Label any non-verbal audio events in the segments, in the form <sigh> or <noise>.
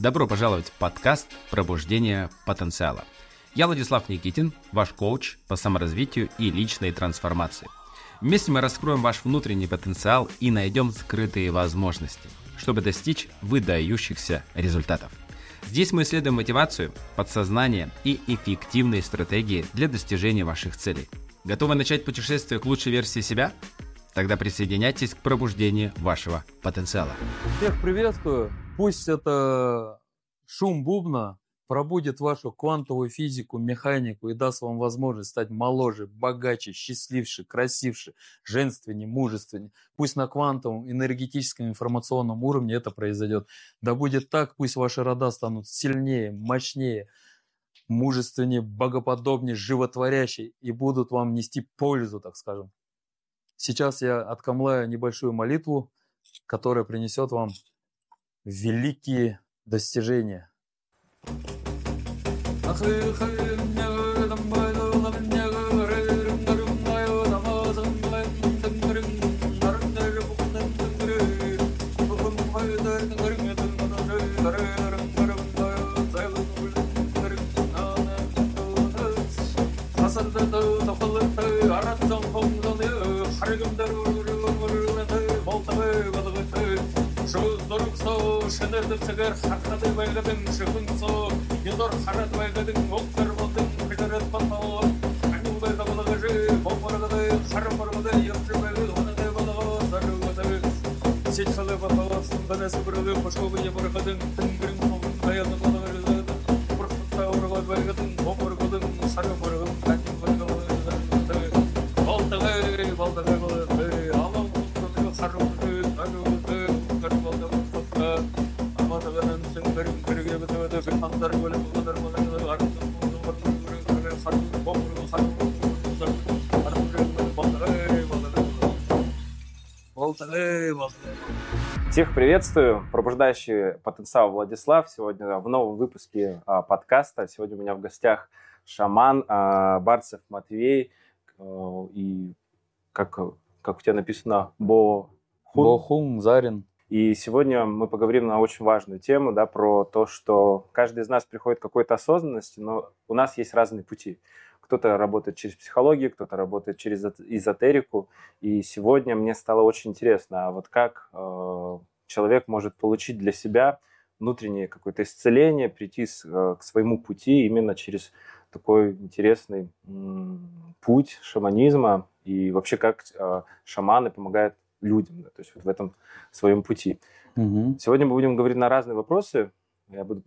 Добро пожаловать в подкаст «Пробуждение потенциала». Я Владислав Никитин, ваш коуч по саморазвитию и личной трансформации. Вместе мы раскроем ваш внутренний потенциал и найдем скрытые возможности, чтобы достичь выдающихся результатов. Здесь мы исследуем мотивацию, подсознание и эффективные стратегии для достижения ваших целей. Готовы начать путешествие к лучшей версии себя? Тогда присоединяйтесь к пробуждению вашего потенциала. Всех приветствую. Пусть это шум бубна пробудет вашу квантовую физику, механику и даст вам возможность стать моложе, богаче, счастливше, красивше, женственнее, мужественнее. Пусть на квантовом, энергетическом, информационном уровне это произойдет. Да будет так, пусть ваши рода станут сильнее, мощнее, мужественнее, богоподобнее, животворящие и будут вам нести пользу, так скажем. Сейчас я откомлаю небольшую молитву, которая принесет вам великие достижения. шынырдып сігір сақырады байлардың шығын со елдор қарады байлардың оқтар Всех приветствую, пробуждающий потенциал Владислав. Сегодня в новом выпуске а, подкаста. Сегодня у меня в гостях шаман а, Барцев Матвей а, и как, как у тебя написано, Бо Бохум Зарин. И сегодня мы поговорим на очень важную тему, да, про то, что каждый из нас приходит к какой-то осознанности, но у нас есть разные пути. Кто-то работает через психологию, кто-то работает через эзотерику. И сегодня мне стало очень интересно, а вот как э, человек может получить для себя внутреннее какое-то исцеление, прийти с, э, к своему пути именно через такой интересный м, путь шаманизма и вообще как э, шаманы помогают людям, да, то есть вот в этом своем пути. Угу. Сегодня мы будем говорить на разные вопросы. Я буду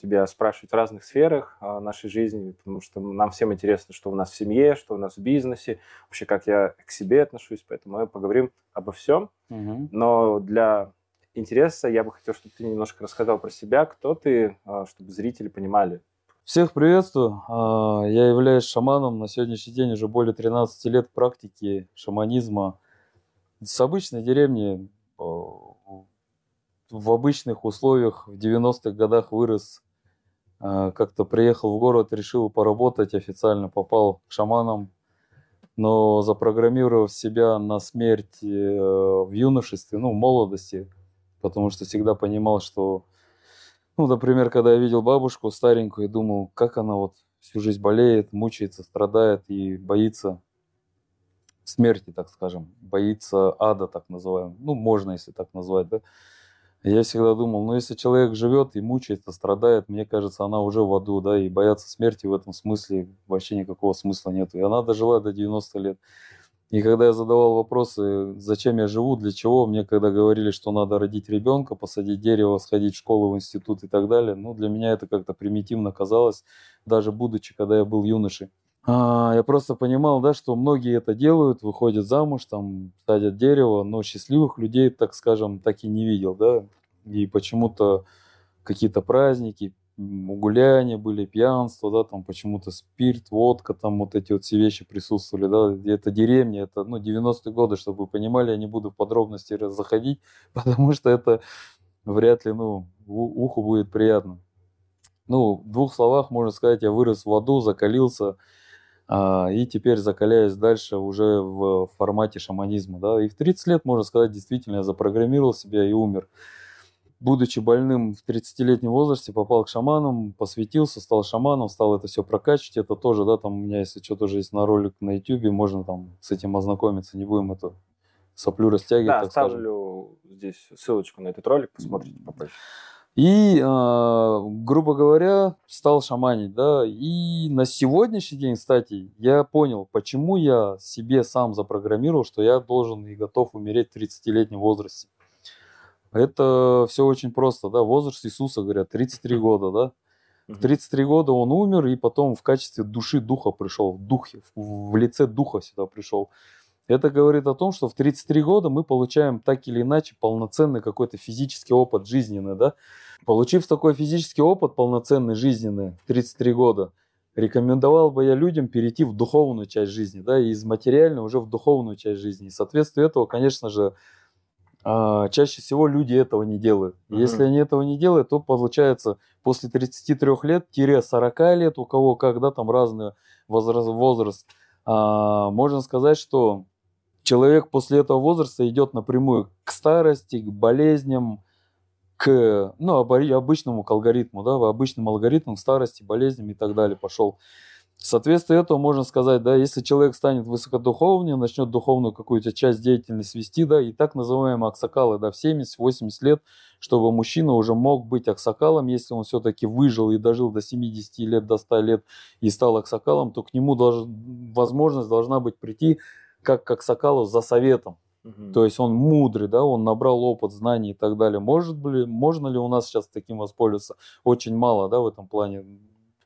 тебя спрашивать в разных сферах а, нашей жизни, потому что нам всем интересно, что у нас в семье, что у нас в бизнесе, вообще как я к себе отношусь, поэтому мы поговорим обо всем. Угу. Но для интереса я бы хотел, чтобы ты немножко рассказал про себя, кто ты, а, чтобы зрители понимали. Всех приветствую. А, я являюсь шаманом. На сегодняшний день уже более 13 лет практики шаманизма. С обычной деревни э, в обычных условиях в 90-х годах вырос, э, как-то приехал в город, решил поработать, официально попал к шаманам, но запрограммировав себя на смерть э, в юношестве, ну, в молодости, потому что всегда понимал, что, ну, например, когда я видел бабушку старенькую и думал, как она вот всю жизнь болеет, мучается, страдает и боится смерти, так скажем, боится ада, так называемого. Ну, можно, если так назвать, да. Я всегда думал, ну, если человек живет и мучается, страдает, мне кажется, она уже в аду, да, и бояться смерти в этом смысле вообще никакого смысла нет. И она дожила до 90 лет. И когда я задавал вопросы, зачем я живу, для чего, мне когда говорили, что надо родить ребенка, посадить дерево, сходить в школу, в институт и так далее, ну, для меня это как-то примитивно казалось, даже будучи, когда я был юношей. А, я просто понимал, да, что многие это делают, выходят замуж, там, садят дерево, но счастливых людей, так скажем, так и не видел, да. И почему-то какие-то праздники, гуляния были, пьянство, да, там почему-то спирт, водка, там вот эти вот все вещи присутствовали, да, это деревня, это, ну, 90-е годы, чтобы вы понимали, я не буду в подробности заходить, <laughs> потому что это вряд ли, ну, уху будет приятно. Ну, в двух словах можно сказать, я вырос в аду, закалился, А, и теперь закаляюсь дальше уже в формате шаманизма. Да? И в 30 лет, можно сказать, действительно я запрограммировал себя и умер. Будучи больным в 30-летнем возрасте, попал к шаманам, посвятился, стал шаманом, стал это все прокачивать. Это тоже, да, там у меня, если что, тоже есть на ролик на YouTube, можно там с этим ознакомиться, не будем это соплю растягивать, Да, так скажем. оставлю здесь ссылочку на этот ролик, посмотрите попозже. И, а, грубо говоря, стал шаманить, да. И на сегодняшний день, кстати, я понял, почему я себе сам запрограммировал, что я должен и готов умереть в 30-летнем возрасте. Это все очень просто, да. Возраст Иисуса, говорят, 33 года, да. В Мгм. 33 года он умер, и потом в качестве души духа пришел, в духе, в лице духа сюда пришел. Это говорит о том, что в 33 года мы получаем так или иначе полноценный какой-то физический опыт жизненный, да. Получив такой физический опыт полноценный жизненный в 33 года, рекомендовал бы я людям перейти в духовную часть жизни, да, из материальной уже в духовную часть жизни. И, соответственно, этого, конечно же, а, чаще всего люди этого не делают. Мгм. Если они этого не делают, то получается после 33 лет, тире 40 лет, у кого когда там разный возраст, возраст а, можно сказать, что человек после этого возраста идет напрямую к старости, к болезням, к ну, обычному к алгоритму, да, обычным алгоритмам старости, болезням и так далее пошел. Соответствие этого можно сказать, да, если человек станет высокодуховным, начнет духовную какую-то часть деятельности вести, да, и так называемые аксакалы, да, в 70-80 лет, чтобы мужчина уже мог быть аксакалом, если он все-таки выжил и дожил до 70 лет, до 100 лет и стал аксакалом, то к нему долж- возможность должна быть прийти как к аксакалу за советом. Мгм. То есть он мудрый, да, он набрал опыт, знаний и так далее. Может ли, можно ли у нас сейчас таким воспользоваться? Очень мало, да, в этом плане.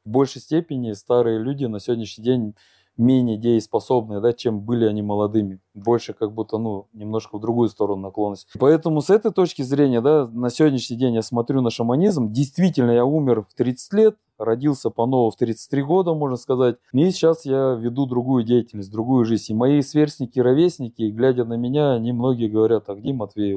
В большей степени старые люди на сегодняшний день менее дееспособные, да, чем были они молодыми. Больше как будто, ну, немножко в другую сторону наклонность. Поэтому с этой точки зрения, да, на сегодняшний день я смотрю на шаманизм. Действительно, я умер в 30 лет, родился по-новому в 33 года, можно сказать. И сейчас я веду другую деятельность, другую жизнь. И мои сверстники, ровесники, глядя на меня, они многие говорят, а где Матвей?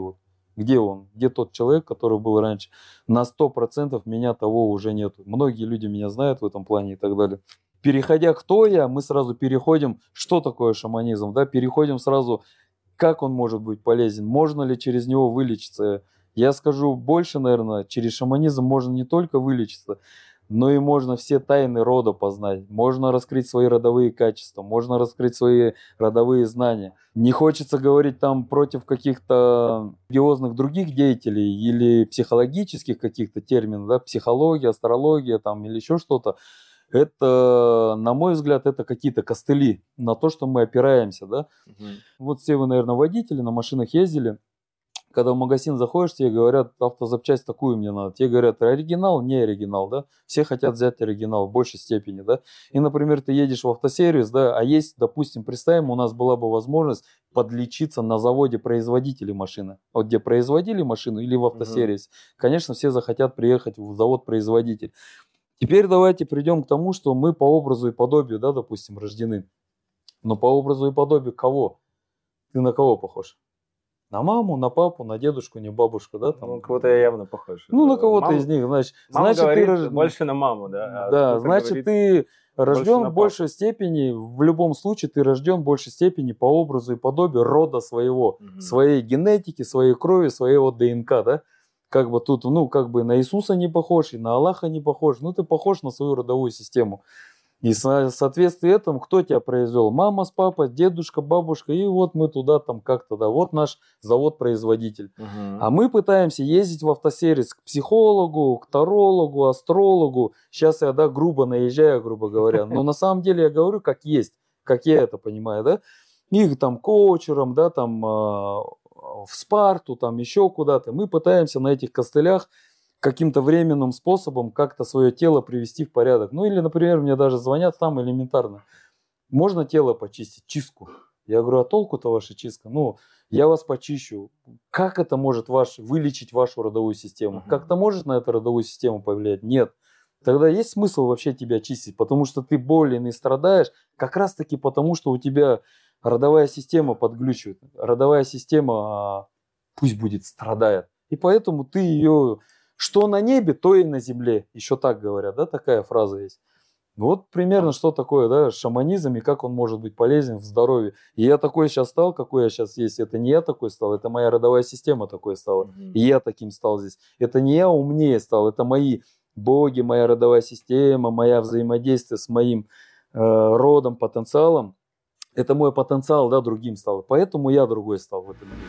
Где он? Где тот человек, который был раньше? На 100% меня того уже нету. Многие люди меня знают в этом плане и так далее. Переходя кто я, мы сразу переходим, что такое шаманизм, да, переходим сразу, как он может быть полезен, можно ли через него вылечиться. Я скажу больше, наверное, через шаманизм можно не только вылечиться, но и можно все тайны рода познать, можно раскрыть свои родовые качества, можно раскрыть свои родовые знания. Не хочется говорить там против каких-то религиозных других деятелей или психологических каких-то терминов, да, психология, астрология там или еще что-то. Это, на мой взгляд, это какие-то костыли на то, что мы опираемся, да. Мгм. Вот все вы, наверное, водители, на машинах ездили. Когда в магазин заходишь, тебе говорят, автозапчасть такую мне надо. Тебе говорят, оригинал, не оригинал, да. Все хотят взять оригинал в большей степени, да. И, например, ты едешь в автосервис, да, а есть, допустим, представим, у нас была бы возможность подлечиться на заводе производителей машины. Вот где производили машину или в автосервис. Конечно, все захотят приехать в завод-производитель. Теперь давайте придем к тому, что мы по образу и подобию, да, допустим, рождены. Но по образу и подобию кого? Ты на кого похож? На маму, на папу, на дедушку, не бабушку, да? Там? Ну, кого-то я явно похож. Ну, на кого-то Мама- из них, значит. Мама значит, говорит ты рож- больше на маму, да. а да, значит, говорит- ты рожден в большей степени, в любом случае, ты рожден в большей степени по образу и подобию рода своего, Мгм. своей генетики, своей крови, своего ДНК, да? Как бы тут, ну, как бы на Иисуса не похож, и на Аллаха не похож, ну, ты похож на свою родовую систему. И в соответствии этому, кто тебя произвел? Мама с папой, дедушка, бабушка, и вот мы туда там как-то, да, вот наш завод-производитель. Мгм. А мы пытаемся ездить в автосервис к психологу, к тарологу, астрологу. Сейчас я, да, грубо наезжаю, грубо говоря. Но на самом деле я говорю, как есть, как я это понимаю, да. Их там коучером, да, там а, в Спарту, там еще куда-то. Мы пытаемся на этих костылях каким-то временным способом как-то свое тело привести в порядок. Ну или, например, мне даже звонят там элементарно. Можно тело почистить, чистку. Я говорю, а толку-то ваша чистка? Ну, я вас почищу. Как это может ваш, вылечить вашу родовую систему? Как-то может на эту родовую систему повлиять? Нет. Тогда есть смысл вообще тебя чистить, потому что ты болен и страдаешь как раз-таки потому, что у тебя родовая система подглючивает. Родовая система а, пусть будет страдает. И поэтому ты ее, что на небе, то и на земле. Еще так говорят, да, такая фраза есть. Вот примерно что такое, да, шаманизм и как он может быть полезен в здоровье. И я такой сейчас стал, какой я сейчас есть. Это не я такой стал, это моя родовая система такой стала. И я таким стал здесь. Это не я умнее стал, это мои боги, моя родовая система, моя взаимодействие с моим э, родом, потенциалом. Это мой потенциал, да, другим стал. Поэтому я другой стал в этом мире.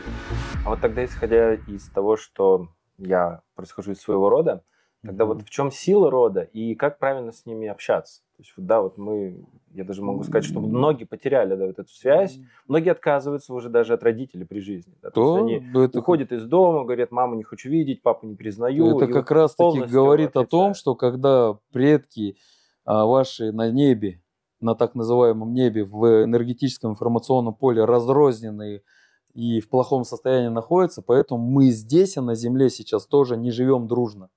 А вот тогда, исходя из того, что я происхожу из своего рода, Тогда mm-hmm. вот в чем сила рода и как правильно с ними общаться? То есть, да, вот мы, я даже могу сказать, что многие потеряли да, вот эту связь, многие отказываются уже даже от родителей при жизни. Да, то, то есть они да, это... уходят из дома, говорят, маму не хочу видеть, папу не признаю. Это как вот раз таки говорит о том, что когда предки а, ваши на небе, на так называемом небе, в энергетическом информационном поле разрозненные и в плохом состоянии находятся, поэтому мы здесь, а на Земле сейчас тоже не живем дружно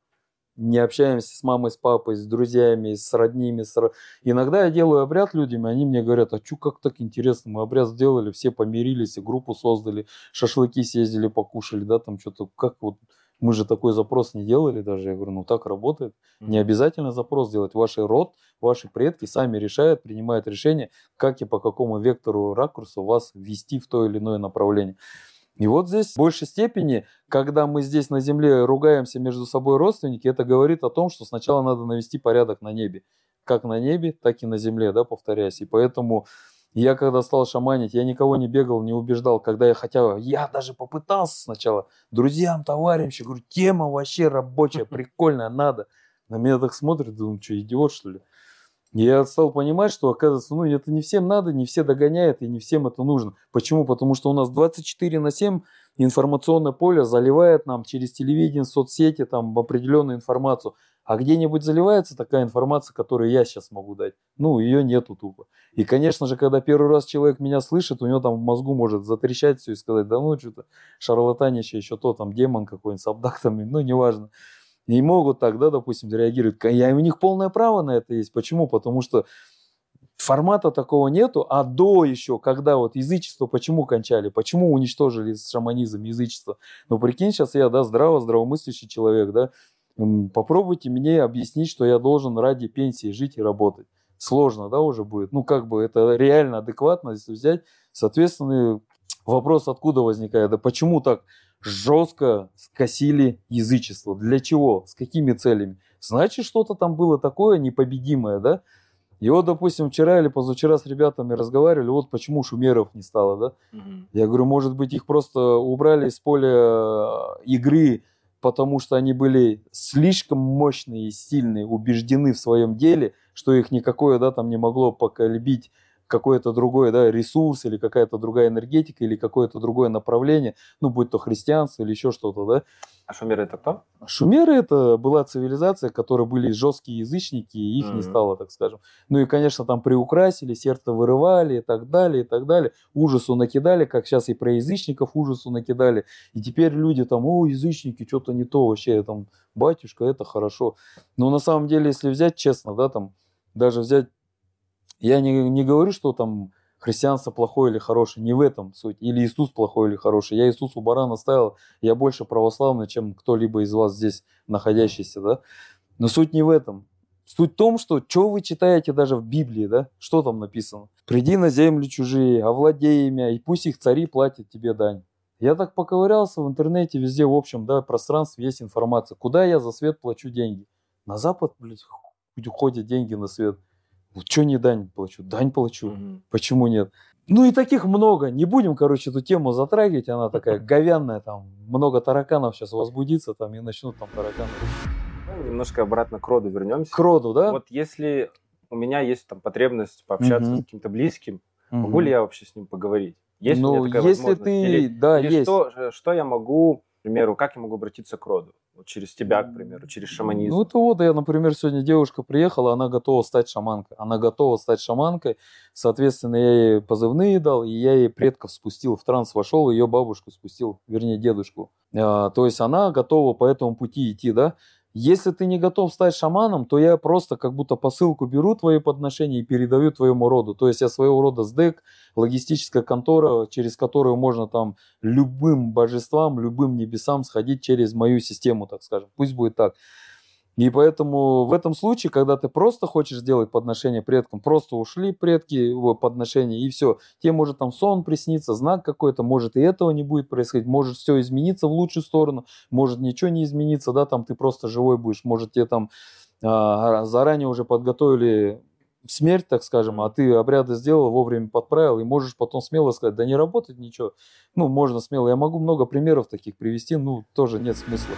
не общаемся с мамой, с папой, с друзьями, с родными. С... Иногда я делаю обряд людям, и они мне говорят, а что как так интересно, мы обряд сделали, все помирились, и группу создали, шашлыки съездили, покушали, да, там что-то, как вот, мы же такой запрос не делали даже. Я говорю, ну так работает. Не обязательно запрос делать. Ваш род, ваши предки сами решают, принимают решение, как и по какому вектору ракурсу вас ввести в то или иное направление. И вот здесь в большей степени, когда мы здесь на земле ругаемся между собой родственники, это говорит о том, что сначала надо навести порядок на небе. Как на небе, так и на земле, да, повторяюсь. И поэтому я когда стал шаманить, я никого не бегал, не убеждал, когда я хотя я даже попытался сначала друзьям, товарищам, говорю, тема вообще рабочая, прикольная, надо. На меня так смотрят, думаю, что идиот что ли? Я стал понимать, что, оказывается, ну, это не всем надо, не все догоняют, и не всем это нужно. Почему? Потому что у нас 24 на 7 информационное поле заливает нам через телевидение, соцсети, там, определенную информацию. А где-нибудь заливается такая информация, которую я сейчас могу дать? Ну, ее нету тупо. И, конечно же, когда первый раз человек меня слышит, у него там в мозгу может затрещать все и сказать, да ну, что-то шарлатанище, еще то, там, демон какой-нибудь с абдактами, ну, неважно не могут так, да, допустим, реагировать. Я, у них полное право на это есть. Почему? Потому что формата такого нету, а до еще, когда вот язычество почему кончали, почему уничтожили шаманизм, язычество. Ну, прикинь, сейчас я, да, здраво, здравомыслящий человек, да, попробуйте мне объяснить, что я должен ради пенсии жить и работать. Сложно, да, уже будет. Ну, как бы это реально адекватно, если взять. Соответственно, вопрос откуда возникает, да почему так жестко скосили язычество. Для чего? С какими целями? Значит, что-то там было такое непобедимое, да? И вот, допустим, вчера или позавчера с ребятами разговаривали, вот почему шумеров не стало, да? Угу. Я говорю, может быть, их просто убрали из поля э, игры, потому что они были слишком мощные и сильные, убеждены в своем деле, что их никакое, да, там не могло поколебить какой-то другой да, ресурс или какая-то другая энергетика или какое-то другое направление, ну, будь то христианство или еще что-то, да. А шумеры это кто? Шумеры это была цивилизация, которые были жесткие язычники, и их mm-hmm. не стало, так скажем. Ну и, конечно, там приукрасили, сердце вырывали и так далее, и так далее. Ужасу накидали, как сейчас и про язычников ужасу накидали. И теперь люди там, о, язычники, что-то не то вообще, там, батюшка, это хорошо. Но на самом деле, если взять честно, да, там, даже взять я не, не говорю, что там христианство плохое или хорошее, не в этом суть. Или Иисус плохой или хороший. Я Иисусу барана ставил, я больше православный, чем кто-либо из вас здесь находящийся, да. Но суть не в этом. Суть в том, что что вы читаете даже в Библии, да? Что там написано? «Приди на землю чужие, овладей ими, и пусть их цари платят тебе дань». Я так поковырялся в интернете, везде, в общем, да, пространстве есть информация. Куда я за свет плачу деньги? На Запад, блядь, уходят деньги на свет. Вот что не дань плачу? Дань плачу. Угу. Почему нет? Ну и таких много. Не будем, короче, эту тему затрагивать. Она такая <laughs> говянная. Там много тараканов сейчас возбудится там и начнут там тараканы. Ну, немножко обратно к роду вернемся. К роду, да? Вот если у меня есть там потребность пообщаться угу. с каким-то близким, угу. могу ли я вообще с ним поговорить? Есть ну, ли такая если ты, или, да, или есть. Что, что я могу к примеру, как я могу обратиться к роду? Вот через тебя, к примеру, через шаманизм. Ну, это вот я, например, сегодня девушка приехала, она готова стать шаманкой. Она готова стать шаманкой. Соответственно, я ей позывные дал, и я ей предков спустил в транс, вошел, ее бабушку спустил, вернее, дедушку. А, то есть она готова по этому пути идти, да. Если ты не готов стать шаманом, то я просто как будто посылку беру твои подношения и передаю твоему роду. То есть я своего рода СДЭК, логистическая контора, через которую можно там любым божествам, любым небесам сходить через мою систему, так скажем. Пусть будет так. И поэтому в этом случае, когда ты просто хочешь сделать подношение предкам, просто ушли предки в подношение, и все. Тебе может там сон присниться, знак какой-то, может и этого не будет происходить, может все измениться в лучшую сторону, может ничего не измениться, да, там ты просто живой будешь, может тебе там а, заранее уже подготовили смерть, так скажем, а ты обряды сделал, вовремя подправил, и можешь потом смело сказать, да не работает ничего. Ну, можно смело. Я могу много примеров таких привести, ну, тоже нет смысла.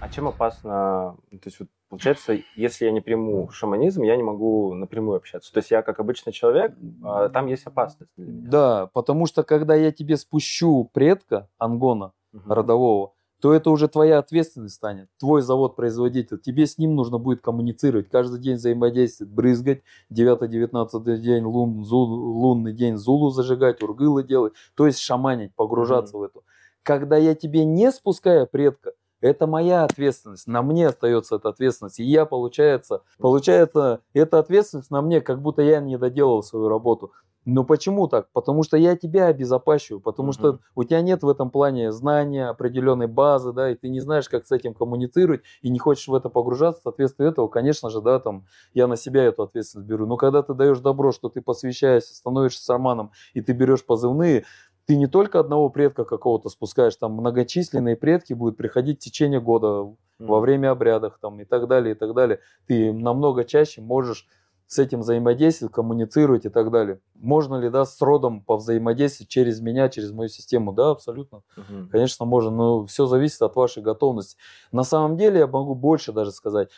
А чем опасно, то есть вот получается, если я не приму шаманизм, я не могу напрямую общаться. То есть я как обычный человек, а там есть опасность для меня. Да, потому что когда я тебе спущу предка ангона угу. родового, то это уже твоя ответственность станет, твой завод-производитель. Тебе с ним нужно будет коммуницировать, каждый день взаимодействовать, брызгать, 9-19 день лун, зул, лунный день зулу зажигать, ургылы делать, то есть шаманить, погружаться mm-hmm. в это. Когда я тебе не спускаю предка, это моя ответственность, на мне остается эта ответственность. И я, получается, получается, эта ответственность на мне, как будто я не доделал свою работу. Но почему так? Потому что я тебя обезопасиваю, потому uh-huh. что у тебя нет в этом плане знания, определенной базы, да, и ты не знаешь, как с этим коммуницировать, и не хочешь в это погружаться, соответственно этого, конечно же, да, там, я на себя эту ответственность беру. Но когда ты даешь добро, что ты посвящаешься, становишься шаманом, и ты берешь позывные, ты не только одного предка какого-то спускаешь, там многочисленные предки будут приходить в течение года во время обрядов там, и так далее, и так далее. Ты намного чаще можешь с этим взаимодействовать, коммуницировать и так далее. Можно ли, да, с родом повзаимодействовать через меня, через мою систему? Да, абсолютно. Угу. Конечно, можно, но все зависит от вашей готовности. На самом деле, я могу больше даже сказать.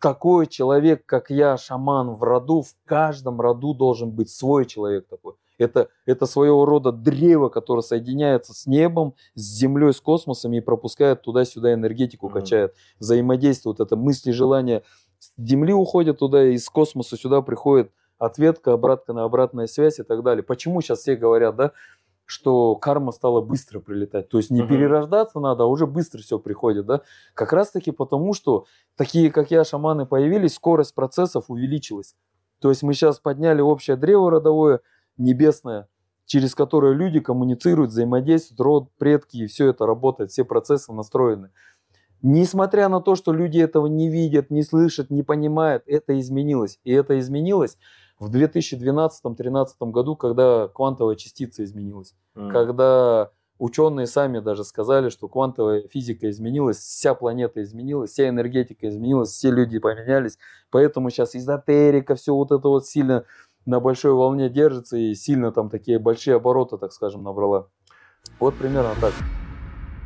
Такой человек, как я, шаман в роду, в каждом роду должен быть свой человек такой. Это, это своего рода древо, которое соединяется с небом, с землей, с космосом и пропускает туда-сюда энергетику, mm-hmm. качает, взаимодействует. Это мысли, желания с Земли уходят туда, из космоса сюда приходит ответка, обратка на обратная связь и так далее. Почему сейчас все говорят, да, что карма стала быстро прилетать. То есть не uh-huh. перерождаться надо, а уже быстро все приходит, да. Как раз таки потому, что такие, как я, шаманы появились, скорость процессов увеличилась. То есть мы сейчас подняли общее древо родовое, небесное, через которое люди коммуницируют, взаимодействуют, род, предки, и все это работает, все процессы настроены. Несмотря на то, что люди этого не видят, не слышат, не понимают, это изменилось. И это изменилось в 2012-2013 году, когда квантовая частица изменилась. Mm. Когда ученые сами даже сказали, что квантовая физика изменилась, вся планета изменилась, вся энергетика изменилась, все люди поменялись. Поэтому сейчас эзотерика, все вот это вот сильно на большой волне держится и сильно там такие большие обороты, так скажем, набрала. Вот примерно так.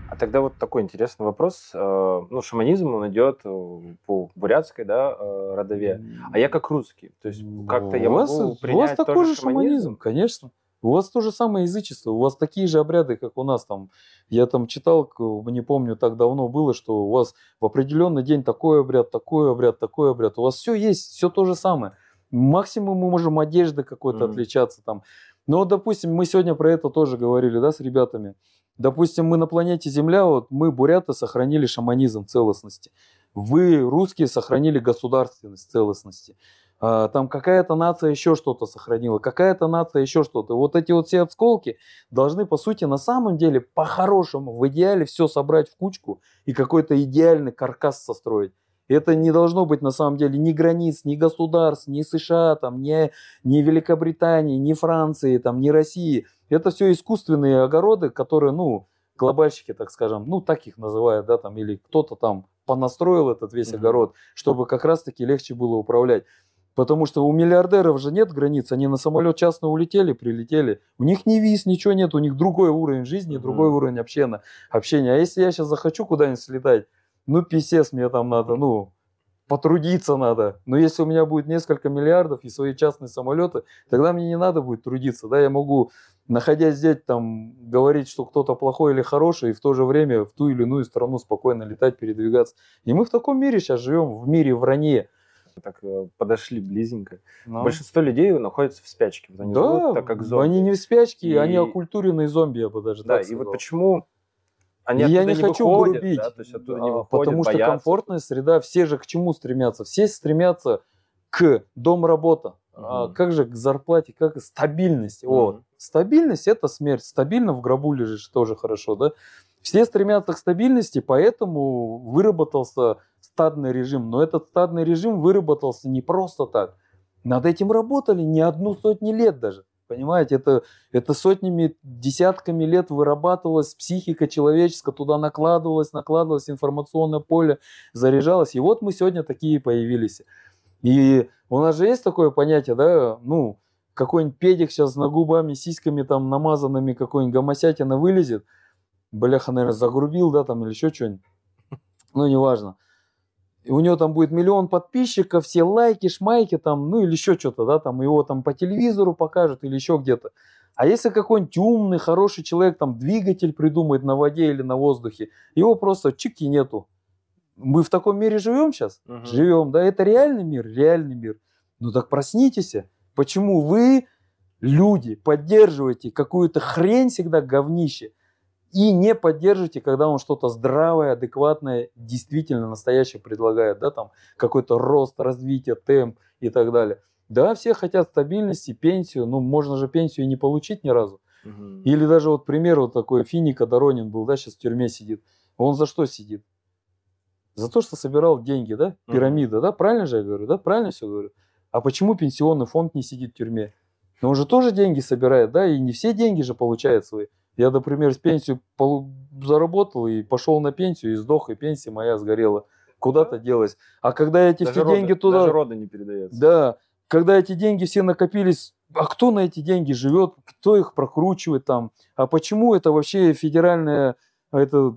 А тогда вот такой интересный вопрос. Э, ну, шаманизм, он идет э, по бурятской, да, э, родове. А я как русский. То есть как-то я вас, могу принять У вас такой же шаманизм? шаманизм, конечно. У вас то же самое язычество, у вас такие же обряды, как у нас там. Я там читал, не помню, так давно было, что у вас в определенный день такой обряд, такой обряд, такой обряд. У вас все есть, все то же самое. Максимум мы можем одежды какой-то mm-hmm. отличаться там. Но, допустим, мы сегодня про это тоже говорили, да, с ребятами. Допустим, мы на планете Земля, вот мы, буряты, сохранили шаманизм целостности. Вы, русские, сохранили государственность целостности. А, там какая-то нация еще что-то сохранила, какая-то нация еще что-то. Вот эти вот все отсколки должны, по сути, на самом деле, по-хорошему, в идеале все собрать в кучку и какой-то идеальный каркас состроить. Это не должно быть на самом деле ни границ, ни государств, ни США, там, ни, ни Великобритании, ни Франции, там, ни России. Это все искусственные огороды, которые, ну, глобальщики, так скажем, ну, так их называют, да, там, или кто-то там понастроил этот весь mm-hmm. огород, чтобы как раз-таки легче было управлять. Потому что у миллиардеров же нет границ, они на самолет частно улетели, прилетели. У них ни виз, ничего нет, у них другой уровень жизни, mm-hmm. другой уровень общения, общения. А если я сейчас захочу куда-нибудь слетать, ну, писец, мне там надо, ну, потрудиться надо. Но если у меня будет несколько миллиардов и свои частные самолеты, тогда мне не надо будет трудиться, да, я могу, находясь здесь, там, говорить, что кто-то плохой или хороший, и в то же время в ту или иную страну спокойно летать, передвигаться. И мы в таком мире сейчас живем, в мире вранье. Так э, подошли близенько. Но. Ну. Большинство людей находятся в спячке. Вот они да, живут, так как зомби. они не в спячке, и... они оккультуренные зомби, я бы даже да, так сказал. и вот почему они я не, не хочу выходят, грубить, да? То есть оттуда не выходят, потому что боятся. комфортная среда, все же к чему стремятся? Все стремятся к дом работа. Угу. А как же к зарплате, как стабильности. Угу. Вот. Стабильность это смерть. Стабильно в гробу лежишь тоже хорошо, да? Все стремятся к стабильности, поэтому выработался стадный режим. Но этот стадный режим выработался не просто так. Над этим работали не одну сотню лет даже. Понимаете, это, это сотнями, десятками лет вырабатывалась психика человеческая, туда накладывалась, накладывалось информационное поле, заряжалось. И вот мы сегодня такие появились. И у нас же есть такое понятие, да, ну, какой-нибудь педик сейчас на губами, сиськами там намазанными, какой-нибудь гомосятина вылезет, бляха, наверное, загрубил, да, там, или еще что-нибудь. Ну, неважно и у него там будет миллион подписчиков, все лайки, шмайки там, ну или еще что-то, да, там его там по телевизору покажут или еще где-то. А если какой-нибудь умный, хороший человек там двигатель придумает на воде или на воздухе, его просто чики нету. Мы в таком мире живем сейчас? Угу. Живем, да, это реальный мир, реальный мир. Ну так проснитесь. Почему вы, люди, поддерживаете какую-то хрень всегда говнище? И не поддержите, когда он что-то здравое, адекватное, действительно настоящее предлагает, да, там какой-то рост, развитие, темп и так далее. Да, все хотят стабильности, пенсию, ну, можно же пенсию и не получить ни разу. Угу. Или даже вот пример вот такой, Финика Доронин был, да, сейчас в тюрьме сидит. Он за что сидит? За то, что собирал деньги, да, пирамида, угу. да, правильно же я говорю, да, правильно все говорю. А почему пенсионный фонд не сидит в тюрьме? Но он же тоже деньги собирает, да, и не все деньги же получает свои. Я, например, с пенсию заработал и пошел на пенсию, и сдох, и пенсия моя сгорела. Куда-то делась. А когда эти даже все роды, деньги туда... Даже роды не передается. Да. Когда эти деньги все накопились, а кто на эти деньги живет, кто их прокручивает там, а почему это вообще федеральная это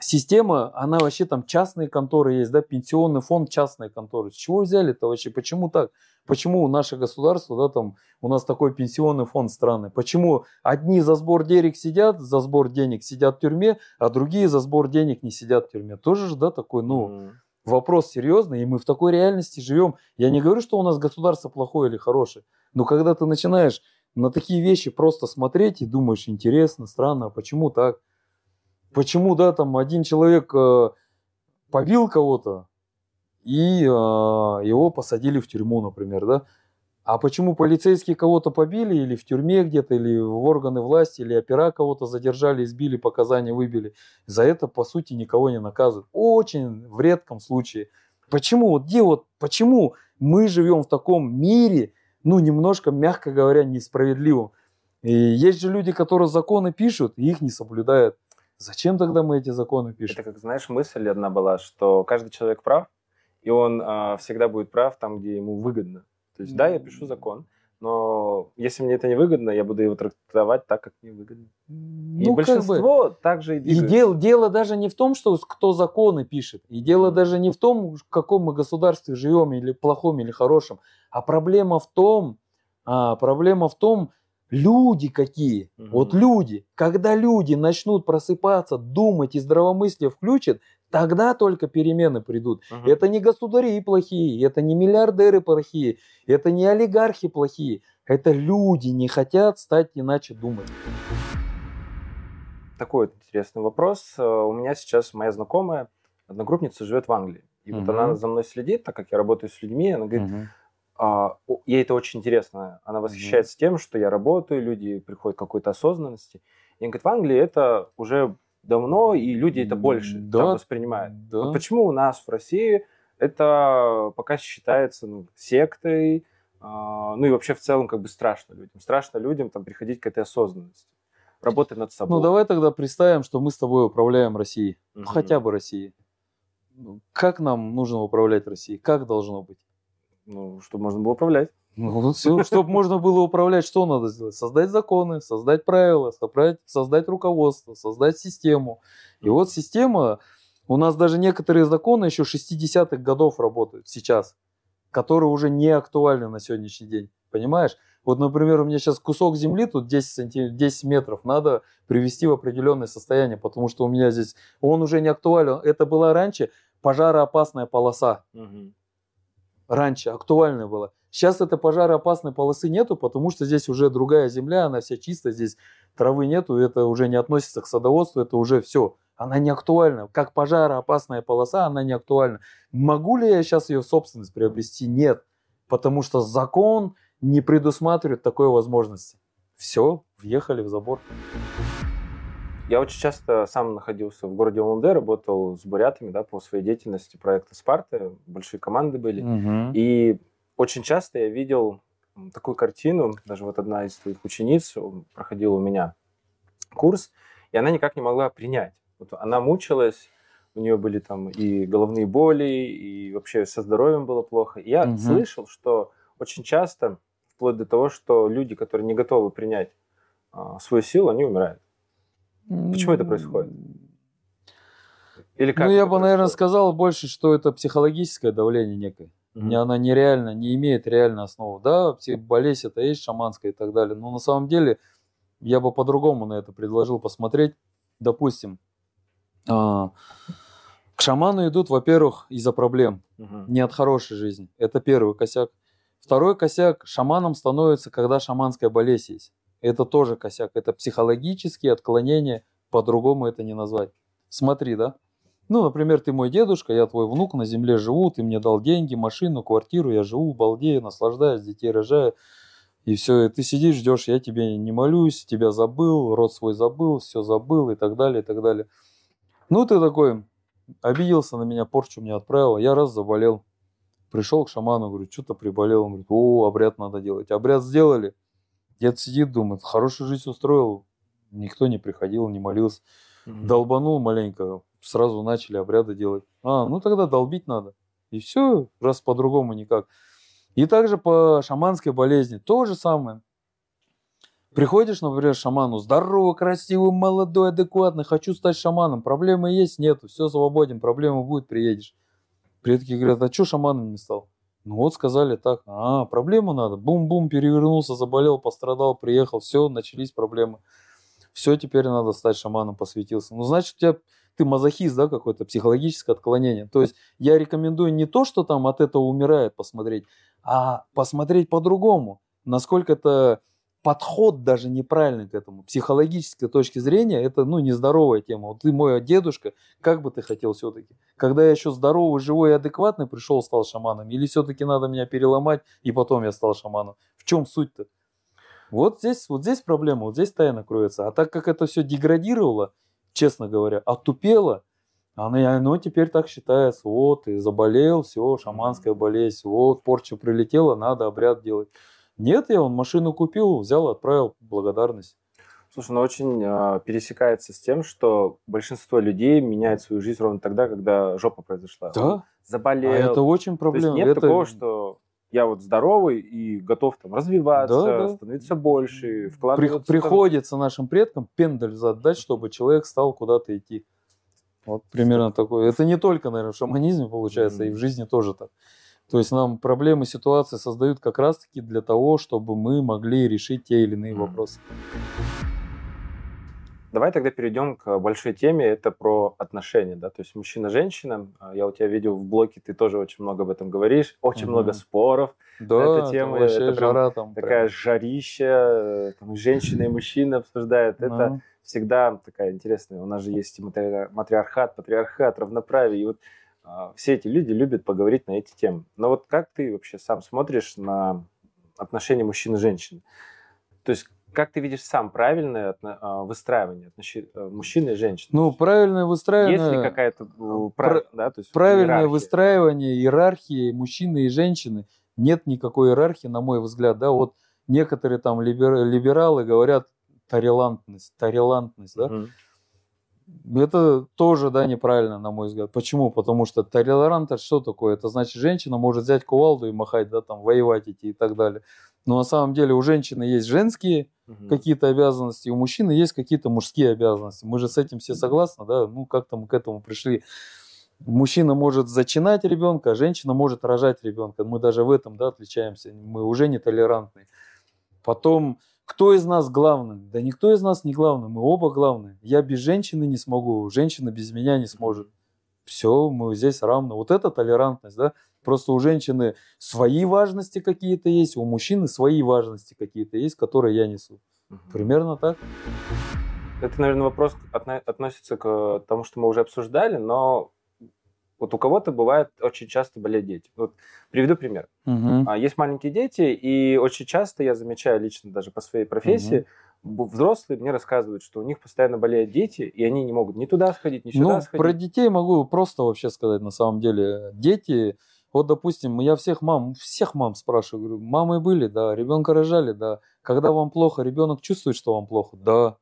система, она вообще там частные конторы есть, да, пенсионный фонд частные конторы. С чего взяли это вообще? Почему так? Почему наше государство, да, там, у нас такой пенсионный фонд страны? Почему одни за сбор денег сидят, за сбор денег сидят в тюрьме, а другие за сбор денег не сидят в тюрьме? Тоже же, да, такой, ну, mm. вопрос серьезный, и мы в такой реальности живем. Я не говорю, что у нас государство плохое или хорошее, но когда ты начинаешь на такие вещи просто смотреть и думаешь, интересно, странно, а почему так? Почему, да, там один человек э, побил кого-то, и э, его посадили в тюрьму, например, да? А почему полицейские кого-то побили или в тюрьме где-то, или в органы власти, или опера кого-то задержали, избили, показания выбили? За это, по сути, никого не наказывают. Очень в редком случае. Почему? Вот где вот, почему мы живем в таком мире, ну, немножко, мягко говоря, несправедливым? И есть же люди, которые законы пишут, и их не соблюдают. Зачем тогда мы эти законы пишем? Это как, знаешь, мысль одна была, что каждый человек прав, и он а, всегда будет прав там, где ему выгодно. То есть, да, я пишу закон, но если мне это не выгодно, я буду его трактовать так, как мне выгодно. Ну, и большинство как бы, также и двигается. И дело, дело даже не в том, что кто законы пишет, и дело даже не в том, в каком мы государстве живем, или плохом, или хорошем, а проблема в том, а, проблема в том, Люди какие? Угу. Вот люди. Когда люди начнут просыпаться, думать и здравомыслие включат, тогда только перемены придут. Угу. Это не государи плохие, это не миллиардеры плохие, это не олигархи плохие. Это люди не хотят стать иначе думать. Такой вот интересный вопрос. Э, у меня сейчас моя знакомая, одногруппница, живет в Англии. И угу. вот она за мной следит, так как я работаю с людьми, она говорит, угу а, ей это очень интересно. Она восхищается mm-hmm. тем, что я работаю, люди приходят к какой-то осознанности. И говорит, в Англии это уже давно, и люди это больше да, там воспринимают. Да. Вот почему у нас в России это пока считается ну, сектой, а, ну и вообще в целом как бы страшно людям. Страшно людям там приходить к этой осознанности. Работать над собой. Ну давай тогда представим, что мы с тобой управляем Россией. Mm-hmm. хотя бы Россией. Как нам нужно управлять Россией? Как должно быть? Ну, чтобы можно было управлять. Ну, чтобы можно было управлять, что надо сделать? Создать законы, создать правила, создать, создать руководство, создать систему. И вот система, у нас даже некоторые законы еще 60-х годов работают сейчас, которые уже не актуальны на сегодняшний день. Понимаешь? Вот, например, у меня сейчас кусок земли, тут 10, сантим... 10 метров, надо привести в определенное состояние, потому что у меня здесь, он уже не актуален. Это была раньше пожароопасная полоса. Угу раньше актуальной было. Сейчас этой пожароопасной полосы нету, потому что здесь уже другая земля, она вся чистая, здесь травы нету, это уже не относится к садоводству, это уже все. Она не актуальна. Как пожароопасная полоса, она не актуальна. Могу ли я сейчас ее в собственность приобрести? Нет. Потому что закон не предусматривает такой возможности. Все, въехали в забор. Я очень часто сам находился в городе Улан-Удэ, работал с бурятами, да, по своей деятельности проекта «Спарта», большие команды были. Мгм. И очень часто я видел такую картину, даже вот одна из твоих учениц м, проходила у меня курс, и она никак не могла принять. Вот она мучилась, у нее были там и головные боли, и вообще со здоровьем было плохо. И я Мгм. слышал, что очень часто, вплоть до того, что люди, которые не готовы принять а, свою силу, они умирают. Почему это происходит? Или как Ну, я бы, наверное, происходит? сказал больше, что это психологическое давление некое. Мгм. Не, она нереально, не имеет реальной основы. Да, болезнь это есть шаманская и так далее. Но на самом деле я бы по-другому на это предложил посмотреть. Допустим, а, к шаману идут, во-первых, из-за проблем, Мгм. не от хорошей жизни. Это первый косяк. Второй косяк шаманом становится, когда шаманская болезнь есть. Это тоже косяк. Это психологические отклонения, по-другому это не назвать. Смотри, да? Ну, например, ты мой дедушка, я твой внук, на земле живу, ты мне дал деньги, машину, квартиру, я живу, балдею, наслаждаюсь, детей рожаю. И все, и ты сидишь, ждешь, я тебе не молюсь, тебя забыл, род свой забыл, все забыл и так далее, и так далее. Ну, ты такой, обиделся на меня, порчу мне отправил, я раз заболел. Пришел к шаману, говорю, что-то приболел. Он говорит, о, обряд надо делать. Обряд сделали. Дед сидит, думает, хорошую жизнь устроил. Никто не приходил, не молился. Мгм. Долбанул маленько, сразу начали обряды делать. А, ну тогда долбить надо. И все, раз по-другому никак. И также по шаманской болезни то же самое. Приходишь, например, шаману, здоровый, красивый, молодой, адекватный, хочу стать шаманом. Проблемы есть? Нету, все свободен, проблема будет, приедешь. Предки говорят, а что шаманом не стал? Ну вот сказали так, а, проблему надо. Бум-бум, перевернулся, заболел, пострадал, приехал, все, начались проблемы. Все, теперь надо стать шаманом, посвятился. Ну, значит, у тебя ты мазохист, да, какое-то психологическое отклонение. То есть я рекомендую не то, что там от этого умирает посмотреть, а посмотреть по-другому. Насколько это подход даже неправильный к этому. Психологической точки зрения это, ну, нездоровая тема. Вот ты мой дедушка, как бы ты хотел все-таки? Когда я еще здоровый, живой и адекватный пришел, стал шаманом? Или все-таки надо меня переломать, и потом я стал шаманом? В чем суть-то? Вот здесь, вот здесь проблема, вот здесь тайна кроется. А так как это все деградировало, честно говоря, отупело, оно, оно теперь так считается. Вот, и заболел, все, шаманская болезнь, вот, порча прилетела, надо обряд делать. Нет, я он машину купил, взял, отправил, благодарность. Слушай, ну очень а, пересекается с тем, что большинство людей меняет свою жизнь ровно тогда, когда жопа произошла. Да, Заболел. а это очень То есть проблема. нет Это- такого, что я вот здоровый и готов там развиваться, Да, да. становиться больше, При- вкладываться. там- приходится нашим предкам пендель задать, чтобы человек стал куда-то идти. Вот примерно такое. Это не только, наверное, в шаманизме получается, и в жизни тоже так. То есть нам проблемы, ситуации создают как раз-таки для того, чтобы мы могли решить те или иные вопросы. Давай тогда перейдем к большой теме, это про отношения, да, то есть мужчина-женщина. Я у тебя видел в блоге, ты тоже очень много об этом говоришь, очень Мгм. много споров, Да, Эта это тема, это прям жара там. такая прям. жарища, э, там, женщина и мужчина обсуждают. Это Ну, всегда такая интересная. У нас же есть матриархат, патриархат, равноправие. И вот все эти люди любят поговорить на эти темы. Но вот как ты вообще сам смотришь на отношения мужчин и женщин? То есть как ты видишь сам правильное а, выстраивание э, мужчины и женщины? Ну, правильное выстраивание... есть ли какая-то э, прав- да, то есть правильное иерархия? выстраивание иерархии мужчины и женщины. Нет никакой иерархии, на мой взгляд. Да, вот некоторые там либер- либералы говорят толерантность, толерантность, да. Мгм. Это тоже, да, неправильно, на мой взгляд. Почему? Потому что толерант это что такое? Это значит, женщина может взять кувалду и махать, да, там, воевать идти и так далее. Но на самом деле у женщины есть женские Мгм. какие-то обязанности, у мужчины есть какие-то мужские обязанности. Мы же с этим все согласны, да? Ну, как-то мы к этому пришли. Мужчина может зачинать ребенка, а женщина может рожать ребенка. Мы даже в этом, да, отличаемся. Мы уже не толерантны. Потом, кто из нас главный? Да никто из нас не главный, мы оба главные. Я без женщины не смогу, женщина без меня не сможет. Все, мы здесь равны. Вот это толерантность, да? Просто у женщины свои важности какие-то есть, у мужчины свои важности какие-то есть, которые я несу. Примерно так. Это, наверное, вопрос отно- относится к тому, что мы уже обсуждали, но вот у кого-то бывает очень часто болеют дети. Вот приведу пример. А, Есть маленькие дети, и очень часто я замечаю лично даже по своей профессии, б- взрослые мне рассказывают, что у них постоянно болеют дети, и они не могут ни туда сходить, ни сюда Ну, сходить. про детей могу просто вообще сказать на самом деле. Дети, вот, допустим, я всех мам, всех мам спрашиваю, говорю, мамы были, да, ребенка рожали, да. Когда вам плохо, ребенок чувствует, что вам плохо, да.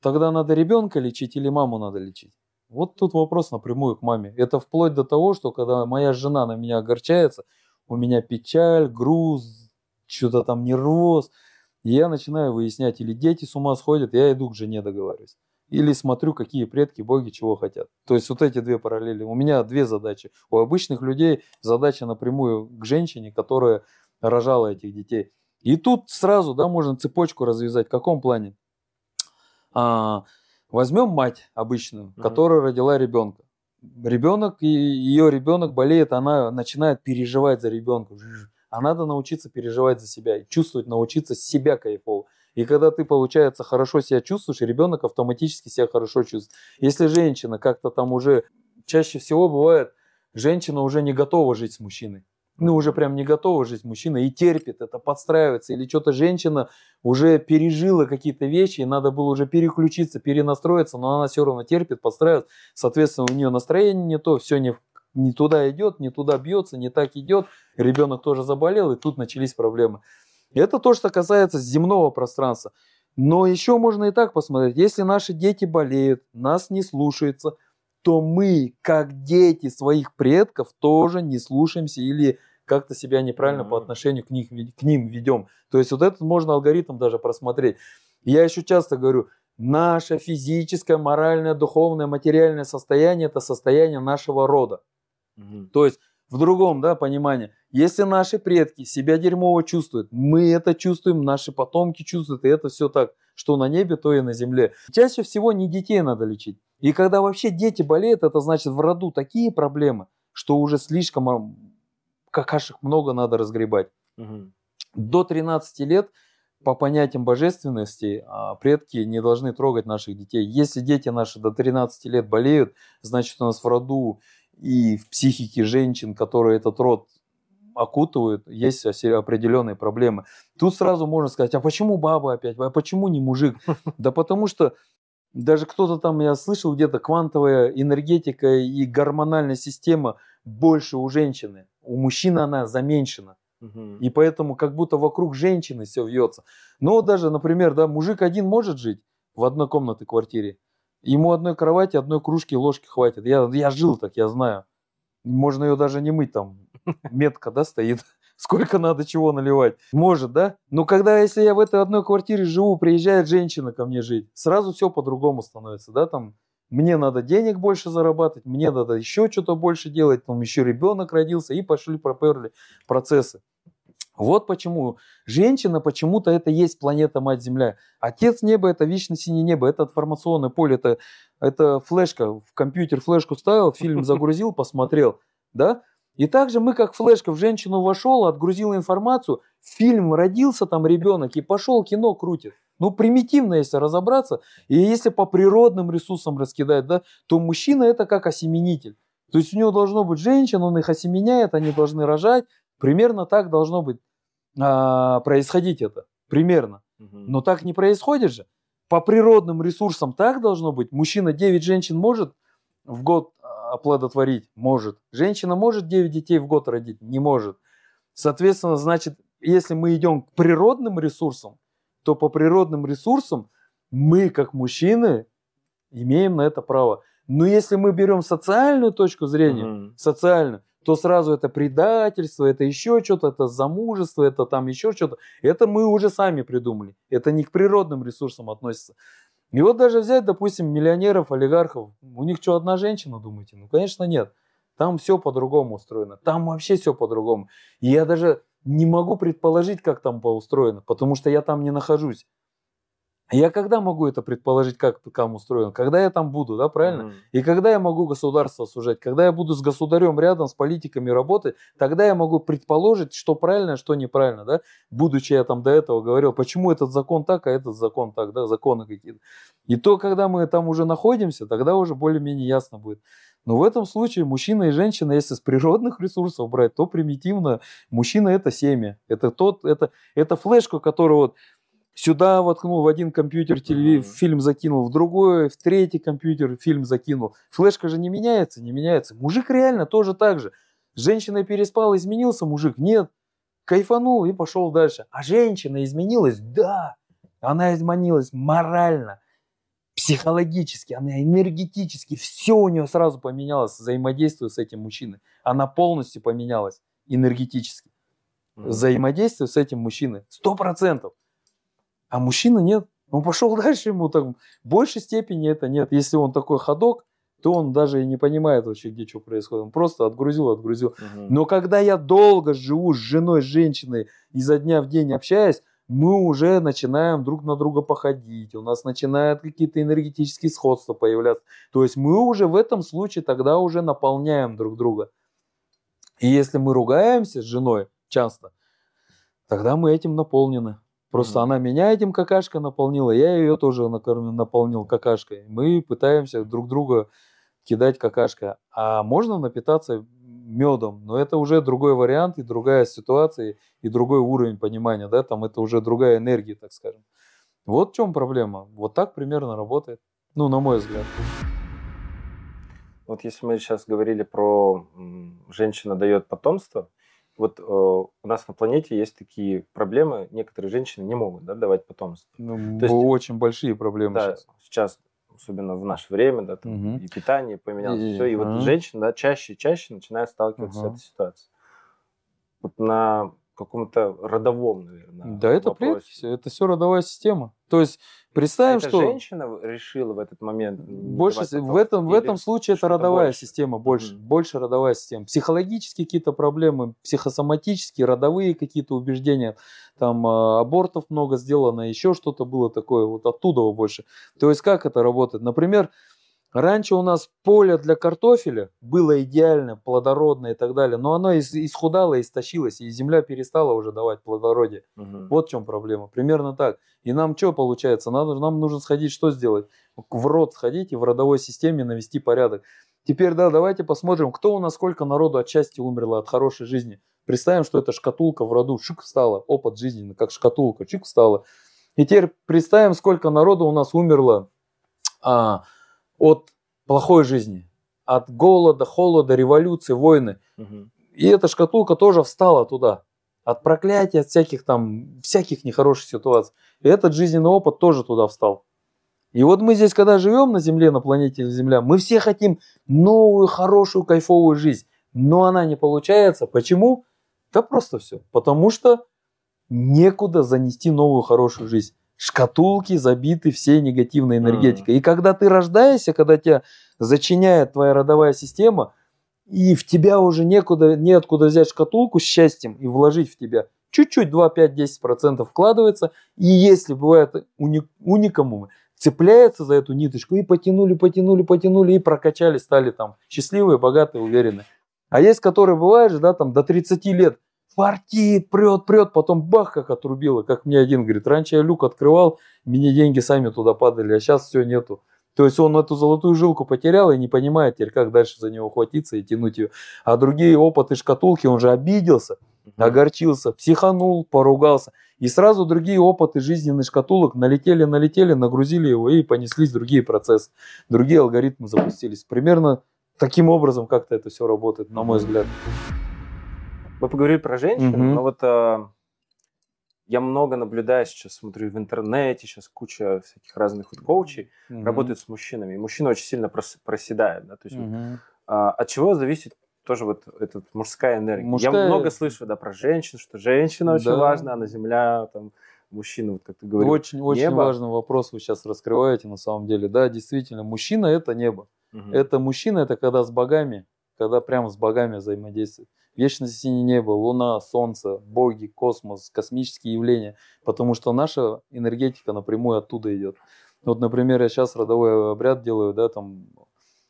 Тогда надо ребенка лечить или маму надо лечить? Вот тут вопрос напрямую к маме. Это вплоть до того, что когда моя жена на меня огорчается, у меня печаль, груз, что-то там нервоз, я начинаю выяснять, или дети с ума сходят, я иду к жене договариваюсь. Или смотрю, какие предки, боги чего хотят. То есть вот эти две параллели. У меня две задачи. У обычных людей задача напрямую к женщине, которая рожала этих детей. И тут сразу, да, можно цепочку развязать. В каком плане? А, возьмем мать обычную, Мгм. которая родила ребенка. Ребенок, и ее ребенок болеет, она начинает переживать за ребенка. А надо научиться переживать за себя и чувствовать, научиться себя кайфово. И когда ты, получается, хорошо себя чувствуешь, ребенок автоматически себя хорошо чувствует. Если женщина как-то там уже, чаще всего бывает, женщина уже не готова жить с мужчиной. Ну, уже прям не готова жить с мужчиной и терпит это, подстраивается. Или что-то женщина уже пережила какие-то вещи, и надо было уже переключиться, перенастроиться, но она все равно терпит, подстраивается. Соответственно, у нее настроение не то, все не, не туда идет, не туда бьется, не так идет. Ребенок тоже заболел, и тут начались проблемы. Это то, что касается земного пространства. Но еще можно и так посмотреть. Если наши дети болеют, нас не слушаются, то мы, как дети своих предков, тоже не слушаемся или как-то себя неправильно по Мгм. отношению к, них, к ним ведем. То есть вот этот можно алгоритм даже просмотреть. Я еще часто говорю, наше физическое, моральное, духовное, материальное состояние – это состояние нашего рода. Мгм. То есть в другом да, понимании, если наши предки себя дерьмово чувствуют, мы это чувствуем, наши потомки чувствуют, и это все так, что на небе, то и на земле. Чаще всего не детей надо лечить. И когда вообще дети болеют, это значит в роду такие проблемы, что уже слишком какашек много надо разгребать. Мгм. До 13 лет по понятиям божественности а, предки не должны трогать наших детей. Если дети наши до 13 лет болеют, значит у нас в роду и в психике женщин, которые этот род окутывают, есть определенные проблемы. Тут сразу можно сказать, а почему баба опять, а почему не мужик? <laughs> Да потому что даже кто-то там, я слышал где-то, квантовая энергетика и гормональная система больше у женщины. У мужчины она заменьшена. Мгм. И поэтому как будто вокруг женщины все вьется. Но даже, например, да, мужик один может жить в одной комнате квартире. Ему одной кровати, одной кружки, ложки хватит. Я, я жил так, я знаю. Можно ее даже не мыть там. <laughs> Метка, да, стоит. Сколько надо чего наливать. Может, да? Но когда, если я в этой одной квартире живу, приезжает женщина ко мне жить, сразу все по-другому становится, да, там, мне надо денег больше зарабатывать, мне надо еще что-то больше делать, там еще ребенок родился, и пошли проперли процессы. Вот почему женщина почему-то это есть планета Мать Земля. Отец неба это вечно синее небо, это информационное поле, это, это флешка. В компьютер флешку ставил, фильм <laughs> загрузил, посмотрел, да? И также мы как флешка в женщину вошел, отгрузил информацию, фильм родился там ребенок и пошел кино крутит. Ну, примитивно, если разобраться. И если по природным ресурсам раскидать, да, то мужчина это как осеменитель. То есть у него должно быть женщина, он их осеменяет, они должны рожать. Примерно так должно быть а, происходить это. Примерно. Но так не происходит же. По природным ресурсам так должно быть. Мужчина 9 женщин может в год оплодотворить? Может. Женщина может 9 детей в год родить? Не может. Соответственно, значит, если мы идем к природным ресурсам, то по природным ресурсам мы, как мужчины, имеем на это право. Но если мы берем социальную точку зрения, Мгм. социальную, то сразу это предательство, это еще что-то, это замужество, это там еще что-то. Это мы уже сами придумали. Это не к природным ресурсам относится. И вот даже взять, допустим, миллионеров, олигархов, у них что, одна женщина, думаете? Ну, конечно, нет. Там все по-другому устроено. Там вообще все по-другому. И я даже не могу предположить, как там устроено, потому что я там не нахожусь. Я когда могу это предположить, как там устроено? Когда я там буду, да, правильно? Мгм. И когда я могу государство сужать, когда я буду с государем рядом, с политиками работать, тогда я могу предположить, что правильно, что неправильно, да, будучи я там до этого говорил, почему этот закон так, а этот закон так, да, законы какие-то. И то, когда мы там уже находимся, тогда уже более-менее ясно будет. Но в этом случае мужчина и женщина, если с природных ресурсов брать, то примитивно мужчина это семя, это тот, это, это флешка, которая вот Сюда воткнул в один компьютер телеви- Мгм. фильм закинул, в другой, в третий компьютер фильм закинул. Флешка же не меняется, не меняется. Мужик реально тоже так же. С женщиной переспал, изменился мужик? Нет. Кайфанул и пошел дальше. А женщина изменилась? Да. Она изменилась морально, психологически, она энергетически. Все у нее сразу поменялось, взаимодействуя с этим мужчиной. Она полностью поменялась энергетически. Взаимодействие с этим мужчиной. Сто процентов. А мужчина нет. Он пошел <laughs> дальше, ему так в большей степени это нет. Если он такой ходок, то он даже и не понимает вообще, где что происходит. Он просто отгрузил, отгрузил. Мгм. Но когда я долго живу с женой, с женщиной, изо дня в день общаясь, мы уже начинаем друг на друга походить, у нас начинают какие-то энергетические сходства появляться. То есть мы уже в этом случае тогда уже наполняем друг друга. И если мы ругаемся с женой часто, тогда мы этим наполнены. Просто Мгм. она меня этим какашкой наполнила, я ее тоже наполнил какашкой. Мы пытаемся друг друга кидать какашкой. А можно напитаться медом, но это уже другой вариант и другая ситуация, и другой уровень понимания, да, там это уже другая энергия, так скажем. Вот в чем проблема. Вот так примерно работает. Ну, на мой взгляд. Вот если мы сейчас говорили про женщина дает потомство, вот э, у нас на планете есть такие проблемы, некоторые женщины не могут да, давать потомство. Ну, То есть- очень большие проблемы Да, сейчас. сейчас, особенно в наше время, да, там Мгм. и питание поменялось, И- все, и вот ага. женщины, да, чаще и чаще начинают сталкиваться Ага. с этой ситуацией. Вот на каком-то родовом, наверное. Да, это вопросе. предки, это все родовая система. То есть представим, это что женщина решила в этот момент больше в этом в этом случае это родовая больше? система больше, Мгм. больше родовая система. Психологические какие-то проблемы, психосоматические, родовые какие-то убеждения, там а, абортов много сделано, еще что-то было такое, вот оттуда больше. То есть как это работает? Например, раньше у нас поле для картофеля было идеально, плодородное и так далее, но оно ис- исхудало, истощилось, и земля перестала уже давать плодородие. Мгм. Вот в чем проблема. Примерно так. И нам что получается? Надо, нам нужно сходить, что сделать? В род сходить и в родовой системе навести порядок. Теперь, да, давайте посмотрим, кто у нас сколько народу от счастья умерло, от хорошей жизни. Представим, что это шкатулка в роду, шик встала, опыт жизненный, как шкатулка, чик встала. И теперь представим, сколько народу у нас умерло а, от плохой жизни, от голода, холода, революции, войны. Мгм. И эта шкатулка тоже встала туда. От проклятия, от всяких там, всяких нехороших ситуаций. И этот жизненный опыт тоже туда встал. И вот мы здесь, когда живем на Земле, на планете Земля, мы все хотим новую, хорошую, кайфовую жизнь. Но она не получается. Почему? Да просто все. Потому что некуда занести новую, хорошую жизнь. Шкатулки забиты всей негативной энергетикой. И когда ты рождаешься, когда тебя зачиняет твоя родовая система, и в тебя уже некуда, неоткуда взять шкатулку с счастьем и вложить в тебя. Чуть-чуть 2, 5, 10% вкладывается. И если бывают уни- уникамумы, цепляются за эту ниточку и потянули, потянули, потянули и прокачали, стали там счастливые, богатые, уверенные. А есть, которые бывают же, да, там до 30 лет фартит, прет, прет, потом бах, как отрубило. Как мне один говорит, раньше я люк открывал, мне деньги сами туда падали, а сейчас все нету. То есть он эту золотую жилку потерял и не понимает теперь, как дальше за него хватиться и тянуть ее. А другие опыты шкатулки, он же обиделся, огорчился, психанул, поругался. И сразу другие опыты жизненных шкатулок налетели, налетели, нагрузили его и понеслись другие процессы. Другие алгоритмы запустились. Примерно таким образом как-то это все работает, на мой взгляд. Мы поговорили про женщин, Мгм. но вот а, я много наблюдаю сейчас, смотрю в интернете, сейчас куча всяких разных вот коучей работают с мужчинами, и мужчина очень сильно прос- проседает, да, то есть Мгм. а, от чего зависит тоже вот эта мужская энергия. Мужская- Я много слышу, да, про женщин, что женщина очень Да. важна, она земля, там, мужчина, вот как ты говорил. Очень, очень небо. важный вопрос вы сейчас раскрываете на самом деле. Да, действительно, мужчина это небо. Мгм. Это мужчина, это когда с богами, когда прямо с богами взаимодействует. Вечность синее небо, луна, солнце, боги, космос, космические явления. Потому что наша энергетика напрямую оттуда идет. Вот, например, я сейчас родовой обряд делаю, да, там,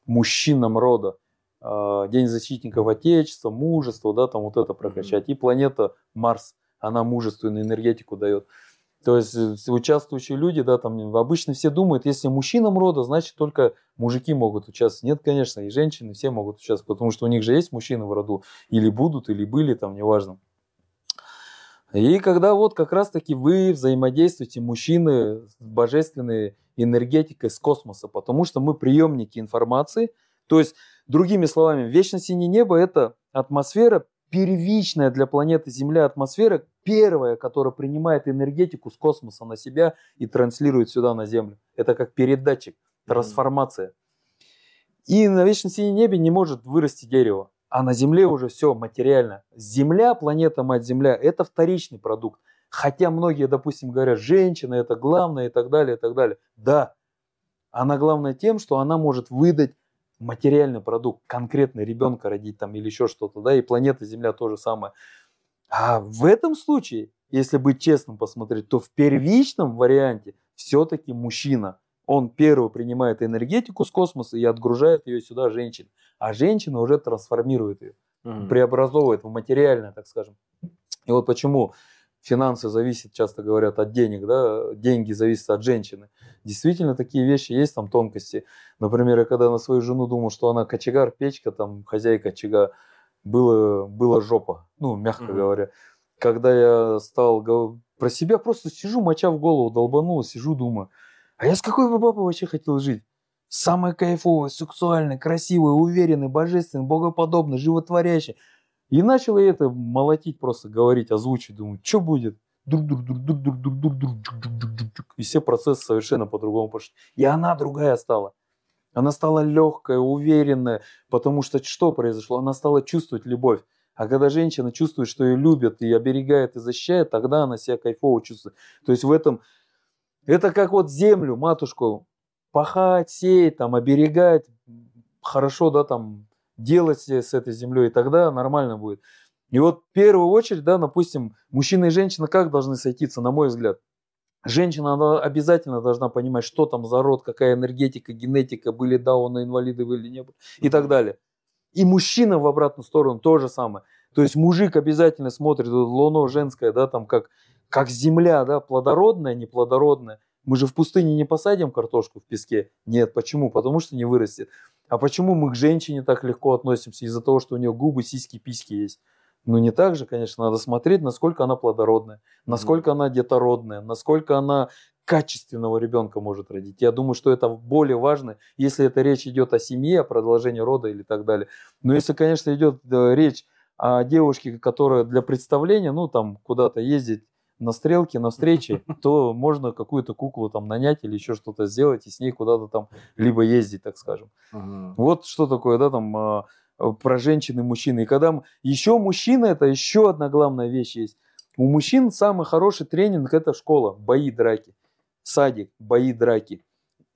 мужчинам рода. А, День защитников Отечества, мужество, да, там вот это прокачать. И планета Марс, она мужественную энергетику дает. То есть э, участвующие люди, да, там обычно все думают, если мужчинам рода, значит только мужики могут участвовать. Нет, конечно, и женщины все могут участвовать, потому что у них же есть мужчины в роду. Или будут, или были, там, неважно. И когда вот как раз-таки вы взаимодействуете, мужчины, с божественной энергетикой с космоса, потому что мы приемники информации. То есть, другими словами, вечно синее небо – это атмосфера, первичная для планеты Земля атмосфера, первая, которая принимает энергетику с космоса на себя и транслирует сюда на Землю. Это как передатчик, трансформация. И на вечно синем небе не может вырасти дерево. А на Земле уже все материально. Земля, планета Мать Земля, это вторичный продукт. Хотя многие, допустим, говорят, женщина это главное и так далее, и так далее. Да, она главная тем, что она может выдать материальный продукт, конкретно ребенка родить там или еще что-то, да, и планета Земля то же самое. А в этом случае, если быть честным посмотреть, то в первичном варианте все-таки мужчина, он первый принимает энергетику с космоса и отгружает ее сюда женщине, а женщина уже трансформирует ее, mm-hmm. преобразовывает в материальное, так скажем. И вот почему финансы зависят, часто говорят, от денег, да, деньги зависят от женщины. Действительно, такие вещи есть, там тонкости. Например, я когда на свою жену думал, что она кочегар, печка, там, хозяйка очага, было, было жопа, ну, мягко mm-hmm. говоря. Когда я стал про себя, просто сижу, моча в голову долбанула, сижу, думаю, а я с какой бы бабой вообще хотел жить? Самый кайфовый, сексуальный, красивый, уверенный, божественный, богоподобный, животворящий. И начал я это молотить просто, говорить, озвучить. Думаю, что будет? И все процессы совершенно по-другому пошли. И она другая стала. Она стала легкая, уверенная, потому что что произошло? Она стала чувствовать любовь. А когда женщина чувствует, что ее любят и оберегает и защищает, тогда она себя кайфово чувствует. То есть в этом, это как вот землю, матушку, пахать, сеять, там, оберегать, хорошо, да, там, делать с этой землей, и тогда нормально будет. И вот в первую очередь, да, допустим, мужчина и женщина как должны сойтиться, на мой взгляд? Женщина она обязательно должна понимать, что там за род, какая энергетика, генетика, были дауны, инвалиды, были не были и так далее. И мужчина в обратную сторону то же самое. То есть мужик обязательно смотрит луно женское, да, там как, как земля, да, плодородная, неплодородная. Мы же в пустыне не посадим картошку в песке. Нет, почему? Потому что не вырастет. А почему мы к женщине так легко относимся? Из-за того, что у нее губы, сиськи, письки есть. Ну, не так же, конечно, надо смотреть, насколько она плодородная, насколько mm-hmm. она детородная, насколько она качественного ребенка может родить. Я думаю, что это более важно, если это речь идет о семье, о продолжении рода или так далее. Но если, конечно, идет э, речь о девушке, которая для представления, ну, там, куда-то ездить на стрелке, на встрече, <laughs> то можно какую-то куклу там нанять или еще что-то сделать и с ней куда-то там либо ездить, так скажем. Uh-huh. Вот что такое, да, там а, Э, про женщин и мужчин. И когда еще мужчина, это еще одна главная вещь есть. У мужчин самый хороший тренинг – это школа, бои, драки. Садик, бои, драки.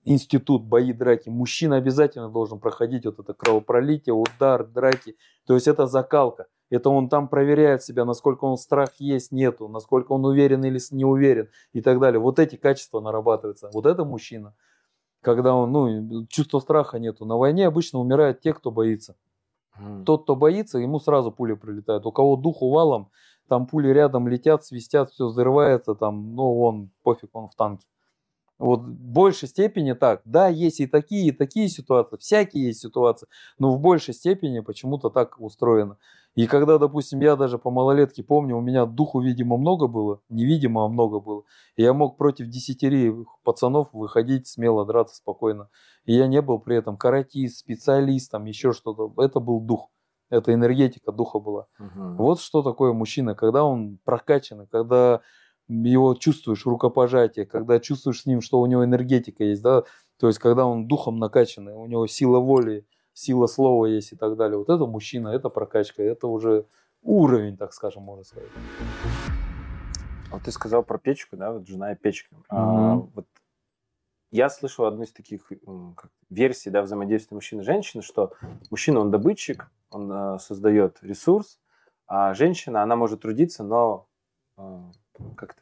Институт, бои, драки. Мужчина обязательно должен проходить вот это кровопролитие, удар, драки. То есть это закалка. Это он там проверяет себя, насколько он страх есть, нету, насколько он уверен или не уверен и так далее. Вот эти качества нарабатываются. Вот это мужчина. Когда он, ну, чувства страха нету. На войне обычно умирают те, кто боится. Тот, кто боится, ему сразу пули прилетают. У кого духу валом, там пули рядом летят, свистят, все взрывается, там, ну, он пофиг, он в танке. Вот в большей степени так. Да, есть и такие, и такие ситуации, всякие есть ситуации, но в большей степени почему-то так устроено. И когда, допустим, я даже по малолетке помню, у меня духу, видимо, много было, невидимо, а много было. И я мог против десятери пацанов выходить смело, драться спокойно. И я не был при этом каратист, специалистом, еще что-то. Это был дух. Это энергетика духа была. Угу. Вот что такое мужчина, когда он прокачан, когда его чувствуешь рукопожатие, когда чувствуешь с ним, что у него энергетика есть, да, то есть когда он духом накачанный, у него сила воли, сила слова есть и так далее. Вот это мужчина, это прокачка, это уже уровень, так скажем, можно сказать. Вот ты сказал про печку, да, вот жена и печка. Mm-hmm. А, вот я слышал одну из таких как, версий да, взаимодействия мужчины и женщины, что мужчина, он добытчик, он э, создает ресурс, а женщина, она может трудиться, но э, как-то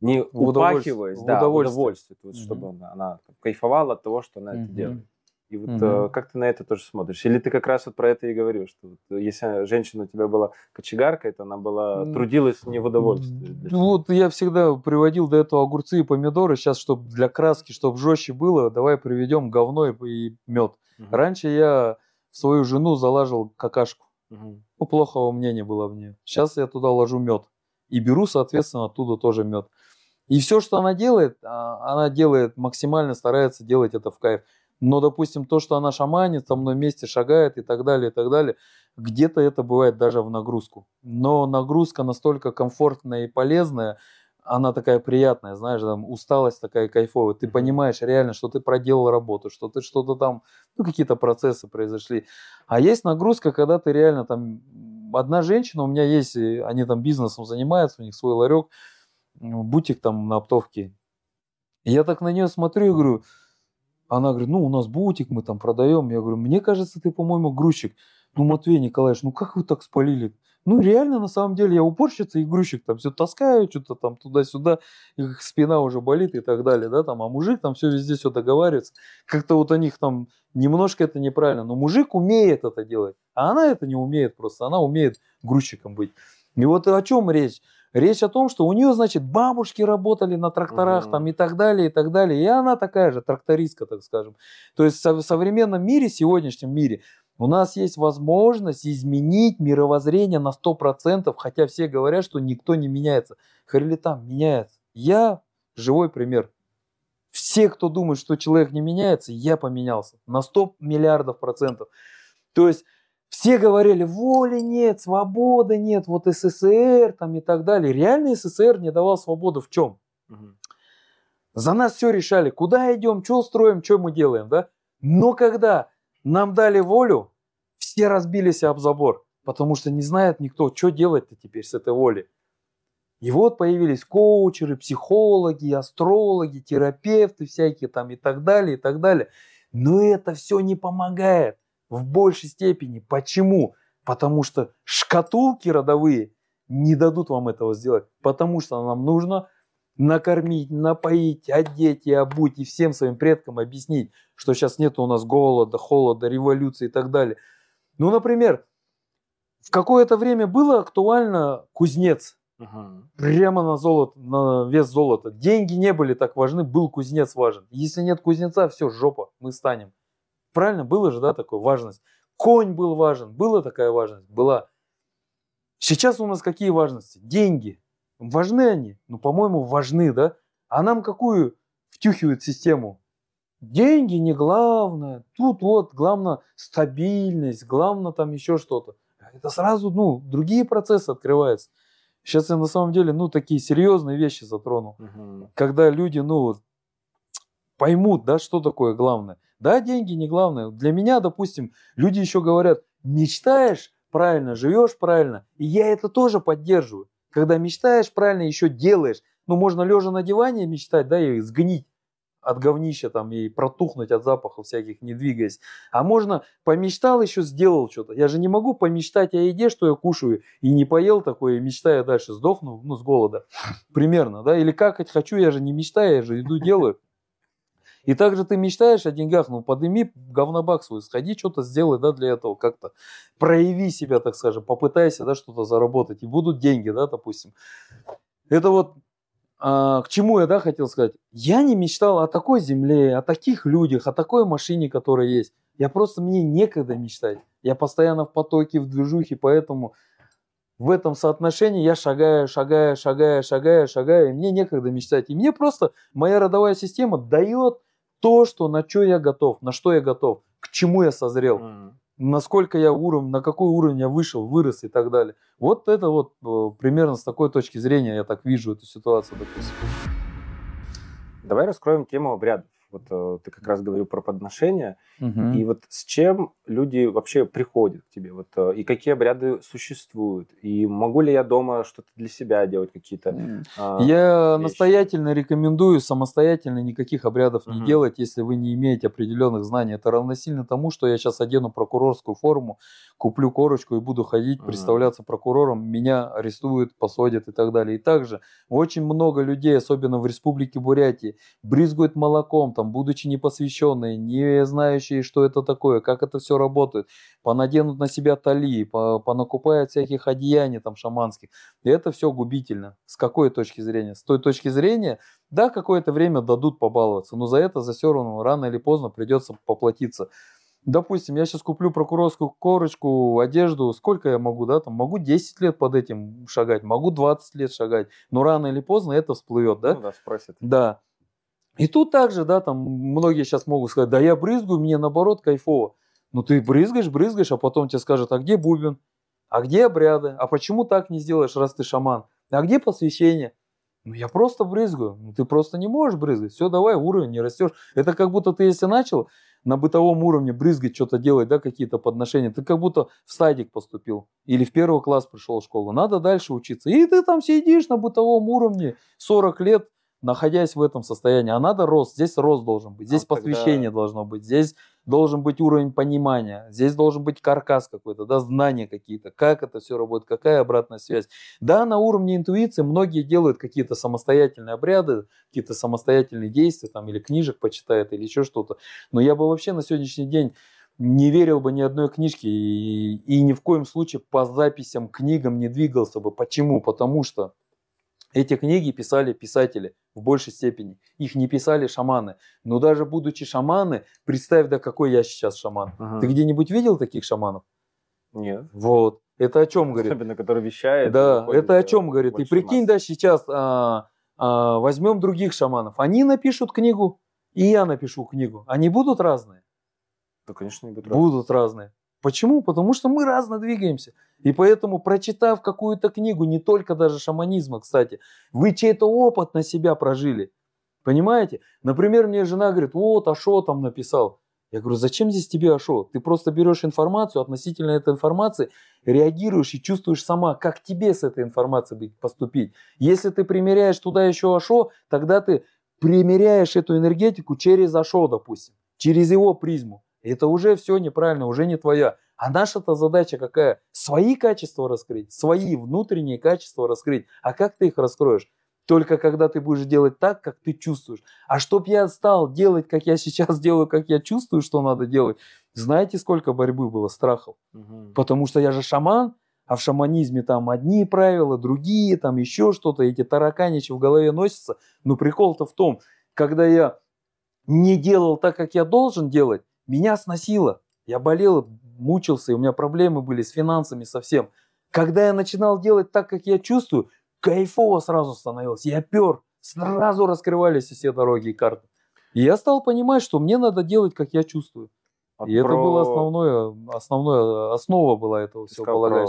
не упахиваясь, да, удовольствие, удовольствие вот, mm-hmm. чтобы она, она кайфовала от того, что она mm-hmm. это делает. И вот угу. как ты на это тоже смотришь? Или ты как раз вот про это и говорил, что вот э, если женщина у тебя была кочегаркой, то она была трудилась не в удовольствие. Вот я всегда приводил до этого огурцы и помидоры. Сейчас, чтобы для краски, чтобы жестче было, давай приведем говно и мед. Угу. Раньше я в свою жену залаживал какашку. Угу. Ну, плохого мнения было в нее. Сейчас я туда ложу мед. и беру, соответственно, оттуда тоже мед. И все, что она делает, а, она делает максимально, старается делать это в кайф. Но, допустим, то, что она шаманит, со мной вместе шагает и так далее, и так далее, где-то это бывает даже в нагрузку. Но нагрузка настолько комфортная и полезная, она такая приятная, знаешь, там усталость такая кайфовая. Ты понимаешь реально, что ты проделал работу, что ты что-то там, ну, какие-то процессы произошли. А есть нагрузка, когда ты реально там... Одна женщина, у меня есть, они там бизнесом занимаются, у них свой ларек, бутик там на оптовке. И я так на нее смотрю и говорю, она говорит, ну, у нас бутик, мы там продаем. Я говорю, мне кажется, ты, по-моему, грузчик. Ну, Матвей Николаевич, ну как вы так спалили? Ну, реально, на самом деле, я уборщица и грузчик, там все таскаю, что-то там туда-сюда, их спина уже болит и так далее, да, там, а мужик там все везде все договаривается. Как-то вот у них там немножко это неправильно, но мужик умеет это делать, а она это не умеет просто, она умеет грузчиком быть. И вот о чем речь? Речь о том, что у нее, значит, бабушки работали на тракторах угу. там и так далее, и так далее. И она такая же трактористка, так скажем. То есть в современном мире, сегодняшнем мире, у нас есть возможность изменить мировоззрение на 100%, хотя все говорят, что никто не меняется. Харилитам меняется. Я живой пример. Все, кто думает, что человек не меняется, я поменялся на 100 миллиардов процентов. То есть все говорили, воли нет, свободы нет, вот СССР там и так далее. Реально СССР не давал свободу в чем? Угу. За нас все решали, куда идем, что строим, что мы делаем, да? Но когда нам дали волю, все разбились об забор, потому что не знает никто, что делать-то теперь с этой волей. И вот появились коучеры, психологи, астрологи, терапевты всякие там и так далее, и так далее. Но это все не помогает в большей степени. Почему? Потому что шкатулки родовые не дадут вам этого сделать. Потому что нам нужно накормить, напоить, одеть и обуть и всем своим предкам объяснить, что сейчас нет у нас голода, холода, революции и так далее. Ну, например, в какое-то время было актуально кузнец. Ага. Прямо на золото, на вес золота. Деньги не были так важны, был кузнец важен. Если нет кузнеца, все, жопа, мы станем. Правильно, было же, да, такая важность. Конь был важен, была такая важность, была. Сейчас у нас какие важности? Деньги. Важны они? Ну, по-моему, важны, да? А нам какую втюхивают систему? Деньги не главное. Тут вот главное стабильность, главное там еще что-то. Это сразу, ну, другие процессы открываются. Сейчас я на самом деле, ну, такие серьезные вещи затронул. Угу. Когда люди, ну, поймут, да, что такое главное. Да, деньги не главное. Для меня, допустим, люди еще говорят, мечтаешь правильно, живешь правильно. И я это тоже поддерживаю. Когда мечтаешь правильно, еще делаешь. Ну, можно лежа на диване мечтать, да, и сгнить от говнища там и протухнуть от запахов всяких, не двигаясь. А можно помечтал еще, сделал что-то. Я же не могу помечтать о еде, что я кушаю, и не поел такое, и мечтая дальше сдохну, ну, с голода. Примерно, да. Или какать хочу, я же не мечтаю, я же еду делаю. И также ты мечтаешь о деньгах, ну подними говнобак свой, сходи, что-то сделай, да, для этого как-то. Прояви себя, так скажем, попытайся, да, что-то заработать. И будут деньги, да, допустим. Это вот а, к чему я, да, хотел сказать. Я не мечтал о такой земле, о таких людях, о такой машине, которая есть. Я просто, мне некогда мечтать. Я постоянно в потоке, в движухе, поэтому в этом соотношении я шагаю, шагаю, шагаю, шагаю, шагаю, и мне некогда мечтать. И мне просто моя родовая система дает то, что, на что я готов, на что я готов, к чему я созрел, mm. насколько я уровень, на какой уровень я вышел, вырос и так далее. Вот это вот э, примерно с такой точки зрения я так вижу эту ситуацию, допустим. Давай раскроем тему обрядов. Вот э, ты как раз говорил про подношения. Угу. И вот с чем люди вообще приходят к тебе? Вот, э, и какие обряды существуют? И могу ли я дома что-то для себя делать какие-то? Э, я вещи? настоятельно рекомендую самостоятельно никаких обрядов угу. не делать, если вы не имеете определенных знаний. Это равносильно тому, что я сейчас одену прокурорскую форму, куплю корочку и буду ходить, представляться прокурором, меня арестуют, посадят и так далее. И также очень много людей, особенно в республике Бурятии, брызгают молоком, там, будучи непосвященные, не знающие, что это такое, как это все работает, понаденут на себя тали, понакупают всяких одеяний там шаманских. И это все губительно. С какой точки зрения? С той точки зрения, да, какое-то время дадут побаловаться, но за это, за все равно, рано или поздно придется поплатиться. допустим, я сейчас куплю прокурорскую корочку, одежду, сколько я могу, да, там, могу 10 лет под этим шагать, могу 20 лет шагать, но рано или поздно это всплывет, да? Ну да, спросят. Да. И тут также, да, там многие сейчас могут сказать, да я брызгаю, мне наоборот кайфово. Ну ты брызгаешь, брызгаешь, а потом тебе скажут, а где бубен? А где обряды? А почему так не сделаешь, раз ты шаман? А где посвящение? Ну я просто брызгаю. Ну ты просто не можешь брызгать. Все, давай, уровень не растешь. Это как будто ты если начал на бытовом уровне брызгать, что-то делать, да, какие-то подношения, ты как будто в садик поступил или в первый класс пришел в школу. Надо дальше учиться. И ты там сидишь на бытовом уровне 40 лет, находясь в этом состоянии. А надо рост. Здесь рост должен быть. Здесь А посвящение тогда- должно быть. Здесь должен быть уровень понимания. Здесь должен быть каркас какой-то, да, знания какие-то. Как это все работает, какая обратная связь. Да, на уровне интуиции многие делают какие-то самостоятельные обряды, какие-то самостоятельные действия, там, или книжек почитают, или еще что-то. Но я бы вообще на сегодняшний день не верил бы ни одной книжке и, и ни в коем случае по записям, книгам не двигался бы. Почему? Потому что эти книги писали писатели в большей степени. Их не писали шаманы. Но даже будучи шаманы, представь, да какой я сейчас шаман. Ага. Ты где-нибудь видел таких шаманов? Нет. Вот. Это о чем говорит? Особенно, который вещает. Да, это о э, чем говорит? И прикинь, масс. да, сейчас а, а, возьмем других шаманов. Они напишут книгу, и я напишу книгу. Они будут разные? Да, конечно, не будет Будут разные. Почему? Потому что мы разно двигаемся. И поэтому, прочитав какую-то книгу, не только даже шаманизма, кстати, вы чей-то опыт на себя прожили. Понимаете? Например, мне жена говорит, вот Ашо там написал. Я говорю, зачем здесь тебе Ашо? Ты просто берешь информацию, относительно этой информации, реагируешь и чувствуешь сама, как тебе с этой информацией поступить. Если ты примеряешь туда еще Ашо, тогда ты примеряешь эту энергетику через Ашо, допустим, через его призму. Это уже все неправильно, уже не твоя. А наша-то задача какая? Свои качества раскрыть, свои внутренние качества раскрыть. А как ты их раскроешь? Только когда ты будешь делать так, как ты чувствуешь. А чтоб я стал делать, как я сейчас <laughs> делаю, как я чувствую, что надо делать, знаете, сколько борьбы было, страхов? Мгм. Потому что я же шаман, а в шаманизме там одни правила, другие, там еще что-то, эти тараканичи в голове носятся. Но прикол-то в том, когда я не делал так, как я должен делать, меня сносило. Я болел, мучился, и у меня проблемы были с финансами совсем. Когда я начинал делать так, как я чувствую, кайфово сразу становилось. Я пер, сразу раскрывались все дороги и карты. И я стал понимать, что мне надо делать, как я чувствую. Вот И это про- было основное, основное, основа была этого всего, про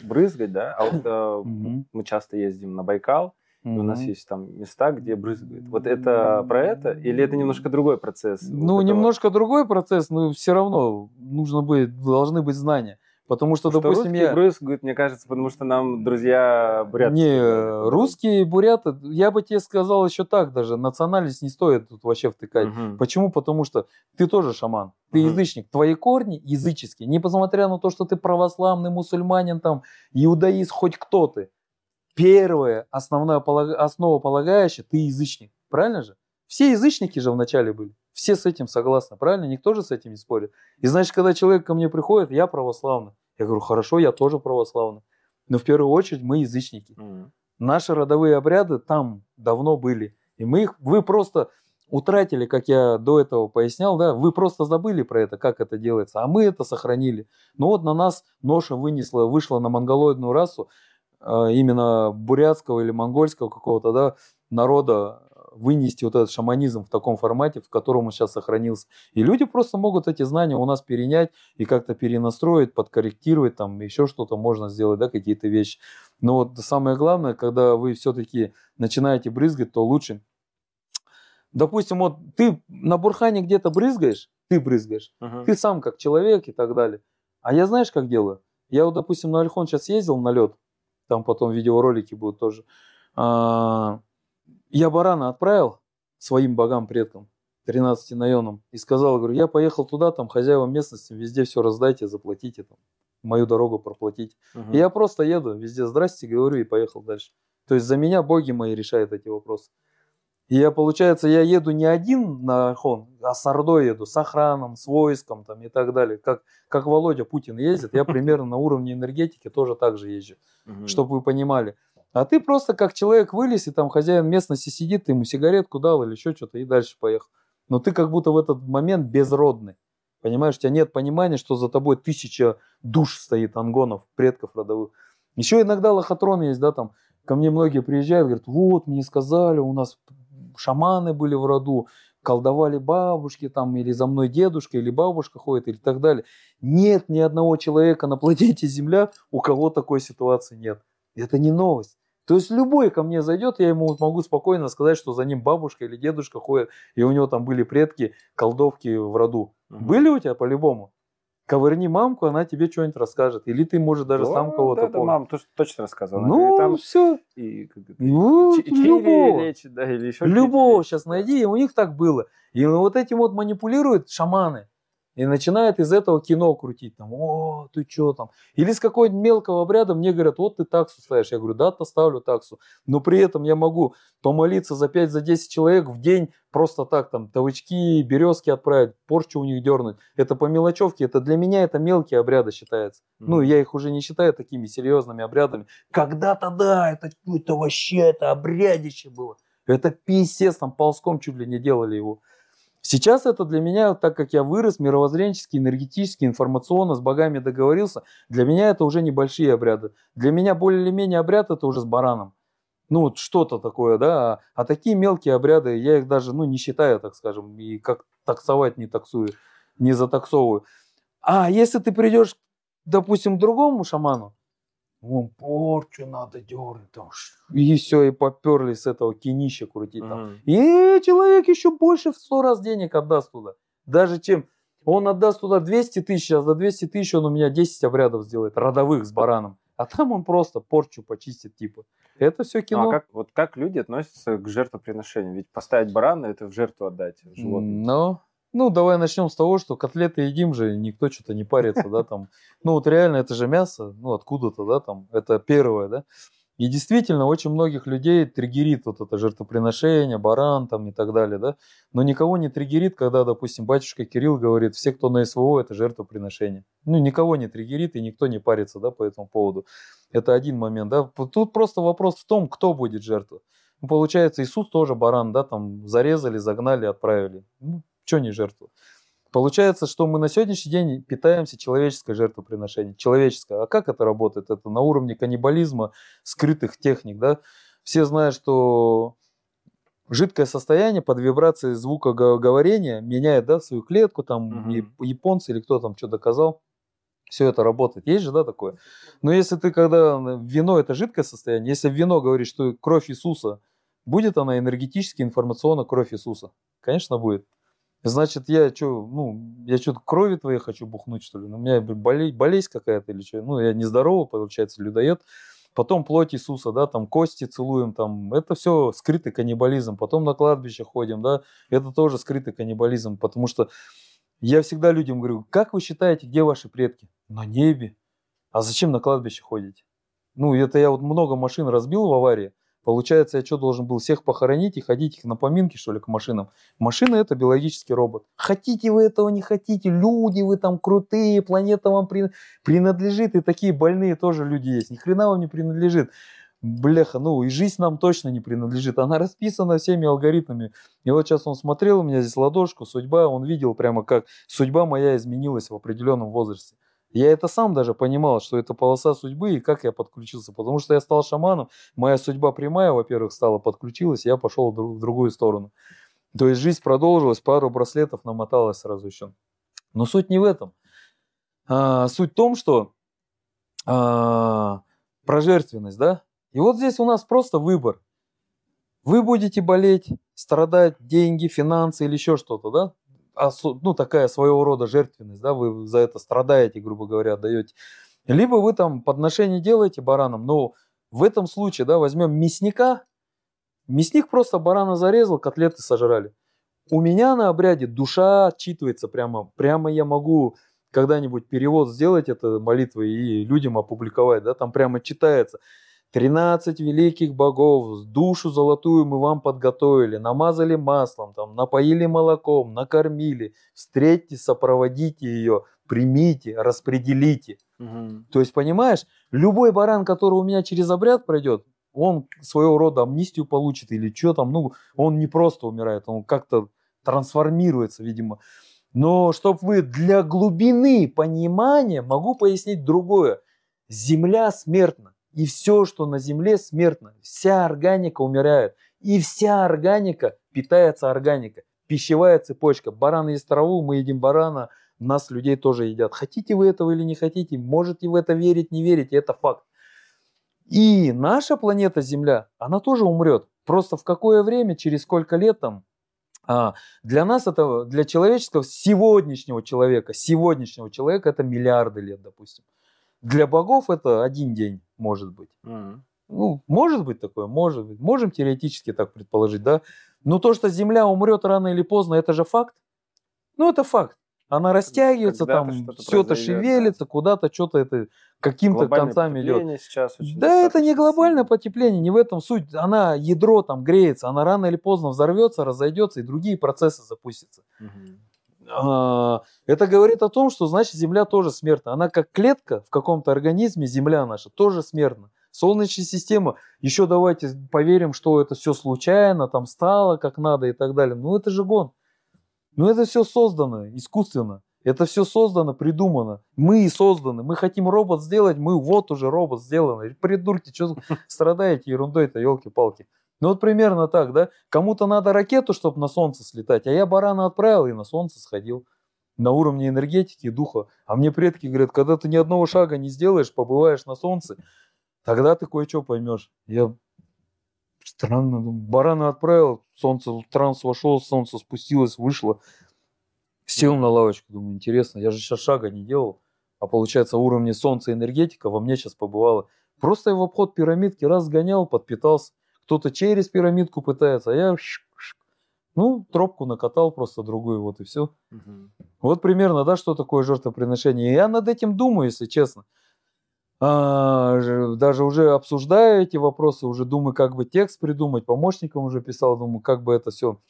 брызгать, да? А вот э, мы часто ездим на Байкал, и у нас есть там места, где брызгают. Вот это про это? Или это немножко другой процесс? вот Ну, этого? немножко другой процесс, но все равно нужно быть, должны быть знания. Потому что, Что допустим, русские я... брызгают, мне кажется, потому что нам друзья бурятские Не, русские, буряты, я бы тебе сказал еще так даже, национальность не стоит тут вообще втыкать. Мгм. Почему? Потому что ты тоже шаман, ты Мгм. язычник, твои корни языческие. Несмотря на то, что ты православный, мусульманин, там, иудаист, хоть кто ты. Первое, основная полага- основополагающая, ты язычник. Правильно же? Все язычники же вначале были. Все с этим согласны, правильно? Никто же с этим не спорит. И значит, когда человек ко мне приходит, я православный. Я говорю, хорошо, я тоже православный. Но в первую очередь мы язычники. Мгм. Наши родовые обряды там давно были. И мы их, вы просто утратили, как я до этого пояснял, да, вы просто забыли про это, как это делается, а мы это сохранили. Но вот на нас ноша вынесла, вышла на монголоидную расу, именно бурятского или монгольского какого-то, да, народа э, вынести вот этот шаманизм в таком формате, в котором он сейчас сохранился. И люди просто могут эти знания у нас перенять и как-то перенастроить, подкорректировать, там еще что-то можно сделать, да, какие-то вещи. Но вот самое главное, когда вы все-таки начинаете брызгать, то лучше. Допустим, вот ты на бурхане где-то брызгаешь, ты брызгаешь, Мгм. ты сам как человек и так далее. А я знаешь, как делаю? Я вот, допустим, на Альхон сейчас ездил на лед, там потом видеоролики будут тоже. А, Я барана отправил своим богам, предкам, 13 наенам, и сказал, говорю, я поехал туда, там хозяевам местности, везде все раздайте, заплатите, там, мою дорогу проплатите. Мгм. И я просто еду, везде здрасте, говорю, и поехал дальше. То есть за меня боги мои решают эти вопросы. И я, получается, я еду не один на Архон, а с Ордой еду, с охраном, с войском там, и так далее. Как, как Володя Путин ездит, я примерно на уровне энергетики тоже так же езжу, чтобы вы понимали. А ты просто как человек вылез, и там хозяин местности сидит, ты ему сигаретку дал или еще что-то, и дальше поехал. Но ты как будто в этот момент безродный. Понимаешь, у тебя нет понимания, что за тобой тысяча душ стоит, ангонов, предков родовых. Еще иногда лохотроны есть, да, там, ко мне многие приезжают, говорят, вот, мне сказали, у нас шаманы были в роду, колдовали бабушки там, или за мной дедушка, или бабушка ходит, или так далее. Нет ни одного человека на планете Земля, у кого такой ситуации нет. Это не новость. То есть любой ко мне зайдет, я ему могу спокойно сказать, что за ним бабушка или дедушка ходят, и у него там были предки, колдовки в роду. Мгм. Были у тебя по-любому? Ковырни мамку, она тебе что-нибудь расскажет. Или ты, может, даже Да, сам кого-то да, да, мама точно рассказывала. Ну, говорит, там все. и, Ну, чили любого. лечит, да, или еще Любого сейчас найди, и у них так было. И вот этим вот манипулируют шаманы. И начинают из этого кино крутить. Там, о, ты что там? Или с какой-нибудь мелкого обряда мне говорят, вот ты таксу ставишь. Я говорю, да, ставлю таксу. Но при этом я могу помолиться за 5 за 10 человек в день просто так, там, тавычки, березки отправить, порчу у них дернуть. Это по мелочевке. Это для меня это мелкие обряды считается. Ну, Мгм. я их уже не считаю такими серьезными обрядами. Когда-то, да, это, это вообще, это обрядище было. Это писец, там ползком чуть ли не делали его. Сейчас это для меня, так как я вырос мировоззренчески, энергетически, информационно, с богами договорился, для меня это уже небольшие обряды. Для меня более или менее обряд это уже с бараном. Ну, вот что-то такое, да. А, а такие мелкие обряды, я их даже, ну, не считаю, так скажем, и как таксовать не таксую, не затаксовываю. А если ты придешь, допустим, к другому шаману, вон порчу надо дернуть, там, и все, и поперли с этого кинища крутить там. Мгм. И человек еще больше в сто раз денег отдаст туда. Даже чем он отдаст туда 200 тысяч, а за 200 тысяч он у меня 10 обрядов сделает, родовых с бараном. А там он просто порчу почистит типа. Это все Ну, кино. а как, вот как люди относятся к жертвоприношению? Ведь поставить барана – это в жертву отдать животное. Ну, ну, давай начнем с того, что котлеты едим же, никто что-то не парится, да, там. Ну, вот реально это же мясо, ну, откуда-то, да, там, это первое, да. И действительно, очень многих людей триггерит вот это жертвоприношение, баран там и так далее, да. Но никого не триггерит, когда, допустим, батюшка Кирилл говорит, все, кто на СВО, это жертвоприношение. Ну, никого не триггерит и никто не парится, да, по этому поводу. Это один момент, да. Тут просто вопрос в том, кто будет жертва. Ну, получается, Иисус тоже баран, да, там зарезали, загнали, отправили. Ну, что не жертва? Получается, что мы на сегодняшний день питаемся человеческое жертвоприношение. Человеческое. А как это работает? Это на уровне каннибализма, скрытых техник, да? Все знают, что жидкое состояние под вибрацией звука го- говорения меняет, да, свою клетку, там, яп- японцы или кто там что доказал. Все это работает. Есть же, да, такое? Но если ты, когда вино это жидкое состояние, если вино говоришь, что кровь Иисуса, будет она энергетически, информационно кровь Иисуса? Конечно, будет. Значит, я что, ну, я что-то крови твоей хочу бухнуть, что ли? Ну, у меня боле- болезнь какая-то или что? Ну, я нездоровый, получается, людоед. Потом плоть Иисуса, да, там кости целуем, там, это все скрытый каннибализм. Потом на кладбище ходим, да, это тоже скрытый каннибализм, потому что я всегда людям говорю, как вы считаете, где ваши предки? На небе. А зачем на кладбище ходите? Ну, это я вот много машин разбил в аварии. Получается, я что, должен был всех похоронить и ходить их на поминки, что ли, к машинам? Машина – это биологический робот. Хотите вы этого, не хотите, люди вы там крутые, планета вам при- принадлежит, и такие больные тоже люди есть. Ни хрена вам не принадлежит. Бляха, ну и жизнь нам точно не принадлежит. Она расписана всеми алгоритмами. И вот сейчас он смотрел, у меня здесь ладошку, судьба, он видел прямо как судьба моя изменилась в определенном возрасте. Я это сам даже понимал, что это полоса судьбы и как я подключился. Потому что я стал шаманом, моя судьба прямая, во-первых, стала, подключилась, я пошел в дру- в другую сторону. То есть жизнь продолжилась, пару браслетов намоталась сразу еще. Но суть не в этом. А, суть в том, что а, про жертвенность, да? И вот здесь у нас просто выбор. Вы будете болеть, страдать, деньги, финансы или еще что-то, да? Ну, такая своего рода жертвенность, да, вы за это страдаете, грубо говоря, отдаете. Либо вы там подношение делаете баранам, но в этом случае, да, возьмем мясника, мясник просто барана зарезал, котлеты сожрали. У меня на обряде душа отчитывается прямо, прямо я могу когда-нибудь перевод сделать это молитвы и людям опубликовать, да, там прямо читается. 13 великих богов, душу золотую мы вам подготовили, намазали маслом, там, напоили молоком, накормили. Встретьте, сопроводите ее, примите, распределите. Мгм. То есть, понимаешь, любой баран, который у меня через обряд пройдет, он своего рода амнистию получит или что там, ну, он не просто умирает, он как-то трансформируется, видимо. Но чтобы вы для глубины понимания, могу пояснить другое. Земля смертна. И все, что на Земле, смертно. Вся органика умирает. И вся органика питается органикой. Пищевая цепочка. Баран ест траву, мы едим барана, нас, людей, тоже едят. Хотите вы этого или не хотите, можете в это верить, не верить, это факт. И наша планета Земля, она тоже умрет. Просто в какое время, через сколько лет там, а, для нас это, для человеческого, сегодняшнего человека, сегодняшнего человека это миллиарды лет, допустим. Для богов это один день, может быть. Мгм. Ну, может быть такое, может быть. Можем теоретически так предположить, да. Но то, что Земля умрет рано или поздно, это же факт. Ну, это факт. Она растягивается, Когда-то там все это произойдет, да. шевелится, куда-то что-то это каким-то концами идет. сейчас очень Да, это не глобальное потепление, не в этом суть. Она, ядро там греется, она рано или поздно взорвется, разойдется, и другие процессы запустятся. Мгм. А, Это говорит о том, что значит Земля тоже смертна. Она как клетка в каком-то организме, Земля наша, тоже смертна. Солнечная система, еще давайте поверим, что это все случайно, там стало как надо и так далее. Ну это же гон. Ну это все создано искусственно. Это все создано, придумано. Мы и созданы. Мы хотим робот сделать, мы вот уже робот сделан. Придурки, что страдаете ерундой-то, елки-палки. Ну вот примерно так, да? Кому-то надо ракету, чтобы на солнце слетать, а я барана отправил и на солнце сходил. На уровне энергетики и духа. А мне предки говорят, когда ты ни одного шага не сделаешь, побываешь на солнце, тогда ты кое-что поймешь. Я странно барана отправил, солнце, в транс вошел, солнце спустилось, вышло. Сел на лавочку, думаю, интересно, я же сейчас шага не делал. А получается, уровне солнца энергетика во мне сейчас побывала. Просто я в обход пирамидки раз гонял, подпитался. Кто-то через пирамидку пытается, а я ну, тропку накатал просто другую, вот и все. Мгм. Вот примерно, да, что такое жертвоприношение. Я над этим думаю, если честно. А, даже уже обсуждаю эти вопросы, уже думаю, как бы текст придумать, помощникам уже писал, думаю, как бы это все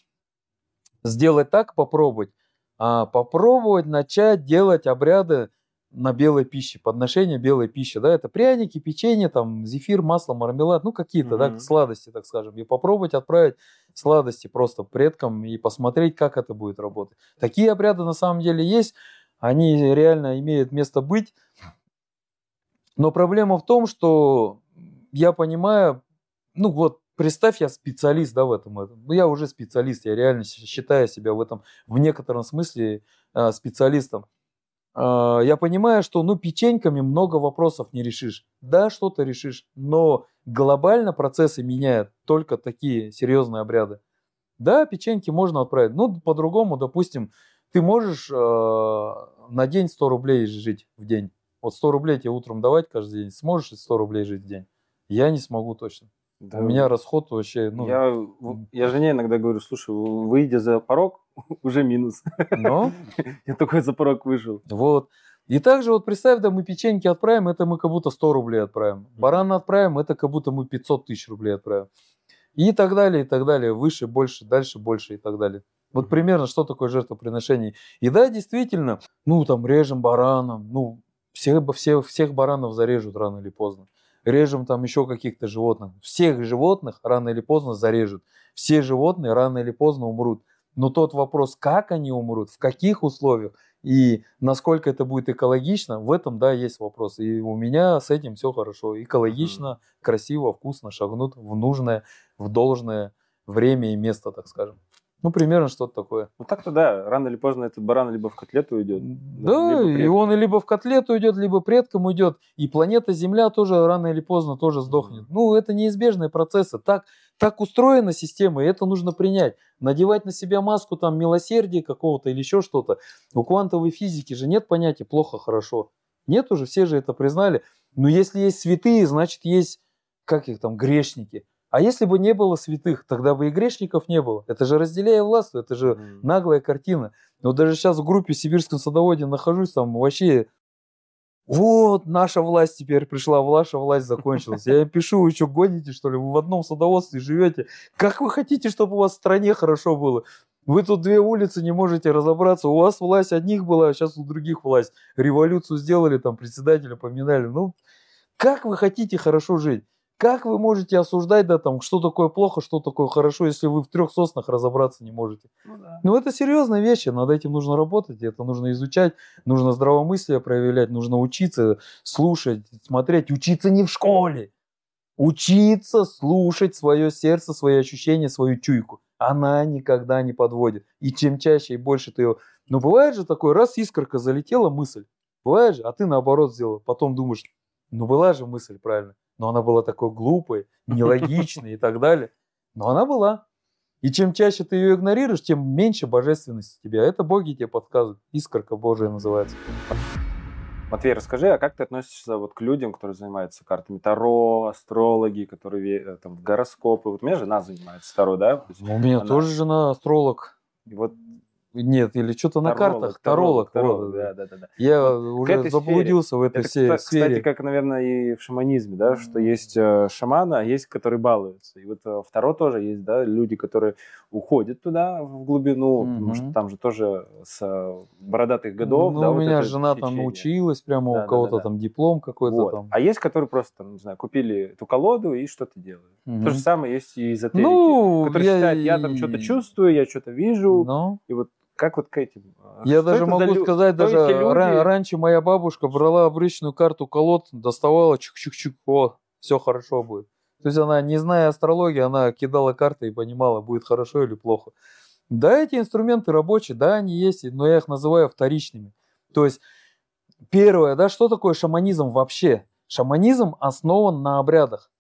сделать так, попробовать. А, попробовать начать делать обряды на белой пище, подношение белой пищи, да, это пряники, печенье, там, зефир, масло, мармелад, ну, какие-то, да, Мгм. сладости, так скажем, и попробовать отправить сладости просто предкам и посмотреть, как это будет работать. Такие обряды на самом деле есть, они реально имеют место быть, но проблема в том, что я понимаю, ну вот представь, я специалист, да, в этом, ну я уже специалист, я реально считаю себя в этом, в некотором смысле э, специалистом. А, Я понимаю, что, ну, печеньками много вопросов не решишь. Да, что-то решишь, но глобально процессы меняют только такие серьезные обряды. Да, печеньки можно отправить. Ну, по-другому, допустим, ты можешь э, на день 100 рублей жить в день. Вот 100 рублей тебе утром давать каждый день. Сможешь и 100 рублей жить в день? Я не смогу точно. Да, У меня расход вообще, ну, я, я жене иногда говорю, слушай, выйдя за порог, <laughs> уже минус. но <laughs> Я такой за порог вышел. Вот. И также вот представь, да, мы печеньки отправим, это мы как будто 100 рублей отправим. Барана отправим, это как будто мы 500 тысяч рублей отправим. И так далее, и так далее. Выше, больше, дальше, больше и так далее. Вот примерно что такое жертвоприношение. И да, действительно, ну там режем бараном, ну всех, все, всех баранов зарежут рано или поздно. Режем там еще каких-то животных. Всех животных рано или поздно зарежут. Все животные рано или поздно умрут. Но тот вопрос, как они умрут, в каких условиях и насколько это будет экологично, в этом, да, есть вопрос. И у меня с этим все хорошо. Экологично, красиво, вкусно шагнут в нужное, в должное время и место, так скажем. Ну, примерно что-то такое. Ну так-то да, рано или поздно этот баран либо в котлету уйдет. Да, либо и он либо в котлету идет, либо предкам уйдет. И планета Земля тоже рано или поздно тоже сдохнет. Ну, это неизбежные процессы. Так, так устроена система, и это нужно принять. Надевать на себя маску там милосердия какого-то или еще что-то. У квантовой физики же нет понятия плохо-хорошо. Нет уже, все же это признали. Но если есть святые, значит есть, как их там, грешники. А если бы не было святых, тогда бы и грешников не было. Это же разделяя власть, это же Мгм. наглая картина. Но даже сейчас в группе в сибирском садоводе нахожусь, там вообще вот, наша власть теперь пришла, ваша власть закончилась. Я им пишу, вы что, гоните, что ли? Вы в одном садоводстве живете. Как вы хотите, чтобы у вас в стране хорошо было? Вы тут две улицы не можете разобраться. У вас власть одних была, а сейчас у других власть. Революцию сделали, там председателя поминали. Ну, как вы хотите хорошо жить? Как вы можете осуждать, да, там, что такое плохо, что такое хорошо, если вы в трех соснах разобраться не можете? Ну да. Ну, это серьезные вещи, над этим нужно работать, это нужно изучать, нужно здравомыслие проявлять, нужно учиться, слушать, смотреть, учиться не в школе. Учиться слушать свое сердце, свои ощущения, свою чуйку. Она никогда не подводит. И чем чаще и больше ты ее... Ну, бывает же такое, раз искорка залетела, мысль. Бывает же, а ты наоборот сделал. Потом думаешь, ну, была же мысль, правильно. Но она была такой глупой, <laughs> нелогичной и так далее. Но она была. И чем чаще ты ее игнорируешь, тем меньше божественности тебя. Это боги тебе подсказывают. Искорка Божия называется. Матвей, расскажи, а как ты относишься вот к людям, которые занимаются картами Таро, астрологи, которые э, там в гороскопы? Вот у меня жена занимается Таро, да? Есть У меня она- тоже жена астролог. и вот Нет, или что-то на картах. Таролог. таролог, да, да, да. Я уже заблудился в этой Это, всей кста- кстати, сфере. как, наверное, и в шаманизме, да, что есть э, шаманы, а есть, которые балуются. И вот э, в Таро тоже есть, да, люди, которые уходят туда, в глубину, потому что там же тоже с э, бородатых годов, Ну, у меня жена там научилась, прямо у кого-то там диплом какой-то там. А есть, которые просто, там, не знаю, купили эту колоду и что-то делают. То же самое есть и эзотерики, Ну, которые считают, я там что-то чувствую, я что-то вижу, и вот как вот к этим? э, я что даже за могу лю- сказать, даже ра- раньше моя бабушка брала обычную карту колод, доставала, чук-чук-чук, о, все хорошо будет. То есть она, не зная астрологии, она кидала карты и понимала, будет хорошо или плохо. Да, эти инструменты рабочие, да, они есть, но я их называю вторичными. То есть, первое, да, что такое шаманизм вообще? Шаманизм основан на обрядах.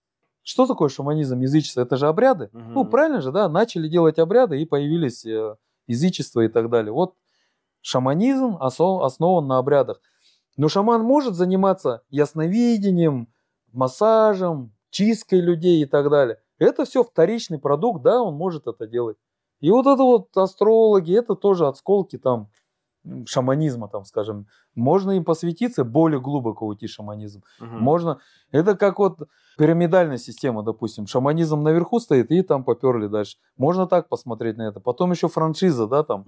Что такое шаманизм, язычество? Это же обряды. Ну, Мгм. правильно же, да, начали делать обряды и появились э, язычество и так далее. Вот шаманизм основан на обрядах. Но шаман может заниматься ясновидением, массажем, чисткой людей и так далее. Это все вторичный продукт, да, он может это делать. И вот это вот астрологи, это тоже отсколки там шаманизма, там, скажем. Можно им посвятиться, более глубоко уйти в шаманизм. Мгм. Можно, это как вот пирамидальная система, допустим. Шаманизм наверху стоит, и там поперли дальше. Можно так посмотреть на это. Потом еще франшиза, да, там.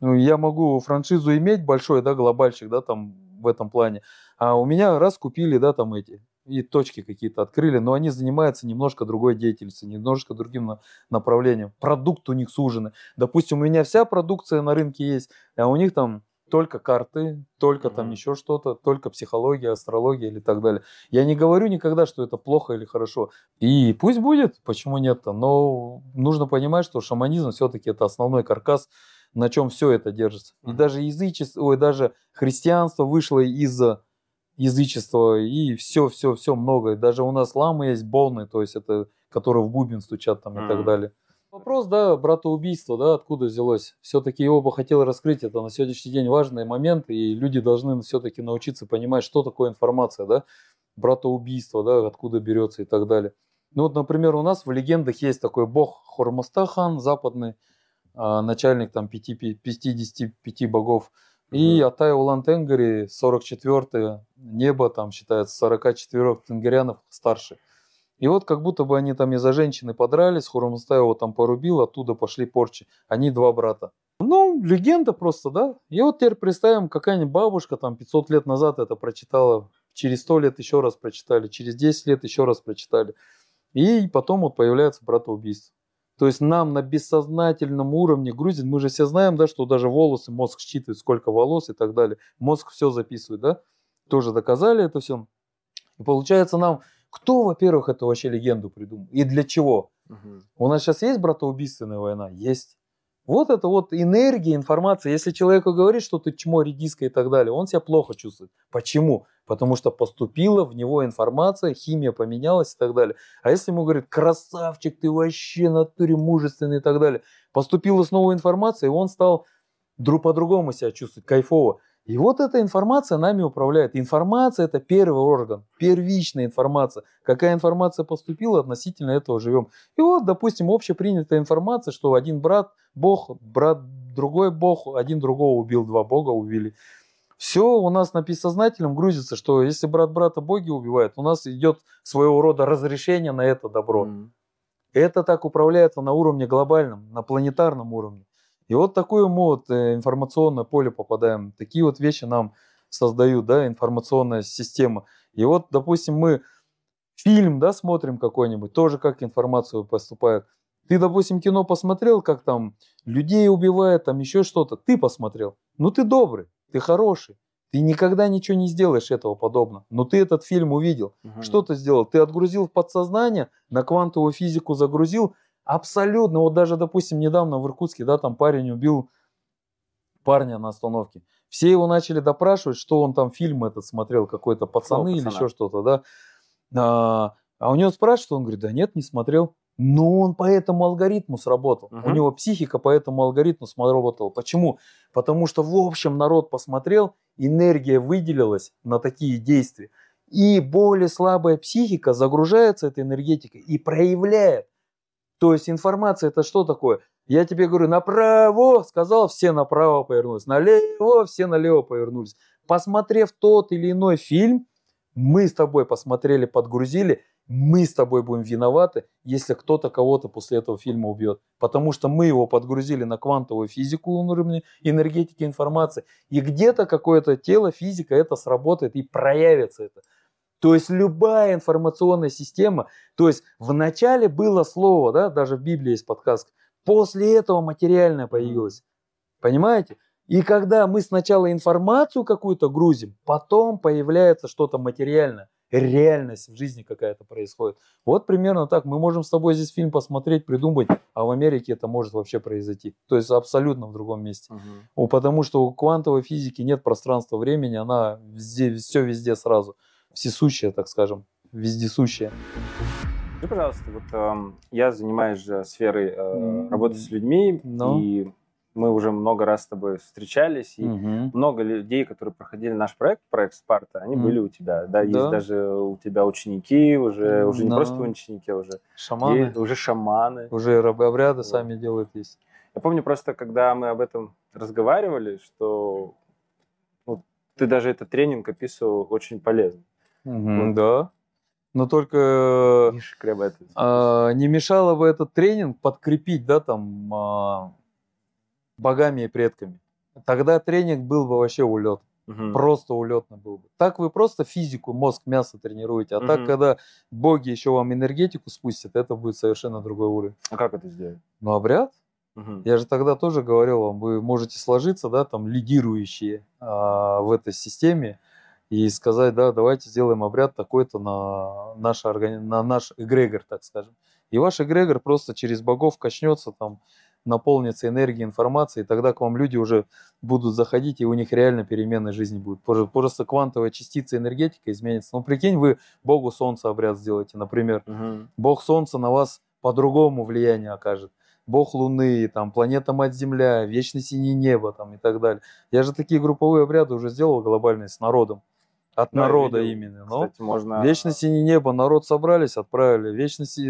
Ну, я могу франшизу иметь большой, да, глобальщик, да, там в этом плане. А у меня раз купили, да, там эти, и точки какие-то открыли, но они занимаются немножко другой деятельностью, немножко другим на- направлением. Продукт у них суженный. Допустим, у меня вся продукция на рынке есть, а у них там только карты, только там Мгм. еще что-то, только психология, астрология или так далее. Я не говорю никогда, что это плохо или хорошо. И пусть будет, почему нет-то. Но нужно понимать, что шаманизм все-таки это основной каркас, на чем все это держится. И Мгм. даже язычество, ой, даже христианство вышло из язычества, и все, все, все много. И даже у нас ламы есть болны, то есть это, которые в бубен стучат там и так далее. Вопрос, да, братоубийство, да, откуда взялось? Все-таки его бы хотел раскрыть, это на сегодняшний день важный момент, и люди должны все-таки научиться понимать, что такое информация, да, братоубийство, да, откуда берется и так далее. Ну вот, например, у нас в легендах есть такой бог Хормастахан, западный, а, начальник там пяти- пи- 55 богов, и. Атай Улан Тенгари, 44 небо, там считается 44 тенгерянов старше. И вот как будто бы они там из-за женщины подрались, Хурмастай его там порубил, оттуда пошли порчи. Они два брата. Ну, легенда просто, да. И вот теперь представим, какая-нибудь бабушка там 500 лет назад это прочитала, через 100 лет еще раз прочитали, через 10 лет еще раз прочитали. И потом вот появляется братоубийство. То есть нам на бессознательном уровне грузит, мы же все знаем, да, что даже волосы, мозг считывает, сколько волос и так далее. Мозг все записывает, да. Тоже доказали это все. И получается нам, кто, во-первых, эту вообще легенду придумал и для чего? Мгм. У нас сейчас есть братоубийственная война? Есть. Вот это вот энергия, информация. Если человеку говорит, что ты чмо, редиска и так далее, он себя плохо чувствует. Почему? Потому что поступила в него информация, химия поменялась и так далее. А если ему говорит, красавчик, ты вообще натуре мужественный и так далее, поступила снова информация, и он стал друг по-другому себя чувствовать, кайфово. И вот эта информация нами управляет. Информация – это первый орган, первичная информация. Какая информация поступила, относительно этого живем. И вот, допустим, общепринятая информация, что один брат – бог, брат – другой бог, один другого убил, два бога убили. Все у нас на бессознательном грузится, что если брат брата боги убивает, у нас идет своего рода разрешение на это добро. Мгм. Это так управляется на уровне глобальном, на планетарном уровне. И вот такое мы вот э, информационное поле попадаем. Такие вот вещи нам создают, да, информационная система. И вот, допустим, мы Фильм, да, смотрим какой-нибудь, тоже как информацию поступает. Ты, допустим, кино посмотрел, как там людей убивают, там еще что-то. Ты посмотрел. Ну, ты добрый, ты хороший. Ты никогда ничего не сделаешь этого подобного. Но ты этот фильм увидел. Мгм. Что ты сделал? Ты отгрузил в подсознание, на квантовую физику загрузил. Абсолютно. Вот даже, допустим, недавно в Иркутске, да, там парень убил парня на остановке. Все его начали допрашивать, что он там фильм этот смотрел, какой-то пацаны или пацана». еще что-то, да. А, а у него спрашивают, он говорит, да нет, не смотрел. Но он по этому алгоритму сработал. У Мгм. него психика по этому алгоритму сработала. Почему? Потому что в общем народ посмотрел, энергия выделилась на такие действия. И более слабая психика загружается этой энергетикой и проявляет. То есть информация это что такое? Я тебе говорю, направо, сказал, все направо повернулись, налево, все налево повернулись. Посмотрев тот или иной фильм, мы с тобой посмотрели, подгрузили, мы с тобой будем виноваты, если кто-то кого-то после этого фильма убьет. Потому что мы его подгрузили на квантовую физику уровня энергетики информации. И где-то какое-то тело, физика это сработает и проявится это. То есть любая информационная система, то есть в начале было слово, да, даже в Библии есть подсказка, после этого материальное появилось. Понимаете? И когда мы сначала информацию какую-то грузим, потом появляется что-то материальное, реальность в жизни какая-то происходит. Вот примерно так. Мы можем с тобой здесь фильм посмотреть, придумать, а в Америке это может вообще произойти. То есть абсолютно в другом месте. О, Потому что у квантовой физики нет пространства времени, она везде, все везде сразу. Всесущая, так скажем, вездесущая. Скажи, пожалуйста, вот эм, я занимаюсь же сферой э, работы с людьми, Ну. и мы уже много раз с тобой встречались, и Мгм. много людей, которые проходили наш проект, проект Спарта, они Мгм. были у тебя. Да, есть Да. даже у тебя ученики, уже, уже не Да. просто ученики, а уже, Шаманы. есть- уже шаманы. Уже рабы обряды Вот. сами делают есть. Я помню просто, когда мы об этом разговаривали, что ну, ты даже этот тренинг описывал очень полезно. Мгм, Да. Но только Миша Крэб, а, не мешало бы этот тренинг подкрепить, да, там, а, богами и предками. Тогда тренинг был бы вообще улет. Мгм. Просто улетно был бы. Так вы просто физику, мозг, мясо тренируете. А так, Мгм. когда боги еще вам энергетику спустят, это будет совершенно другой уровень. А как это сделать? Но обряд, Мгм. я же тогда тоже говорил вам, вы можете сложиться, да, там, лидирующие а, в этой системе и сказать, да, давайте сделаем обряд такой-то на, наш органи- на наш эгрегор, так скажем. И ваш эгрегор просто через богов качнется, там, наполнится энергией, информацией, и тогда к вам люди уже будут заходить, и у них реально перемены жизни будут. Просто- квантовая частица энергетика изменится. Ну, прикинь, вы Богу Солнца обряд сделаете, например. Мгм. Бог Солнца на вас по-другому влияние окажет. Бог Луны, там, планета Мать Земля, Вечно Синее Небо там, и так далее. Я же такие групповые обряды уже сделал глобальные с народом. От Да, народа видел. именно. Но Кстати, можно... Вечно Синее Небо, народ собрались, отправили. Вечно Си-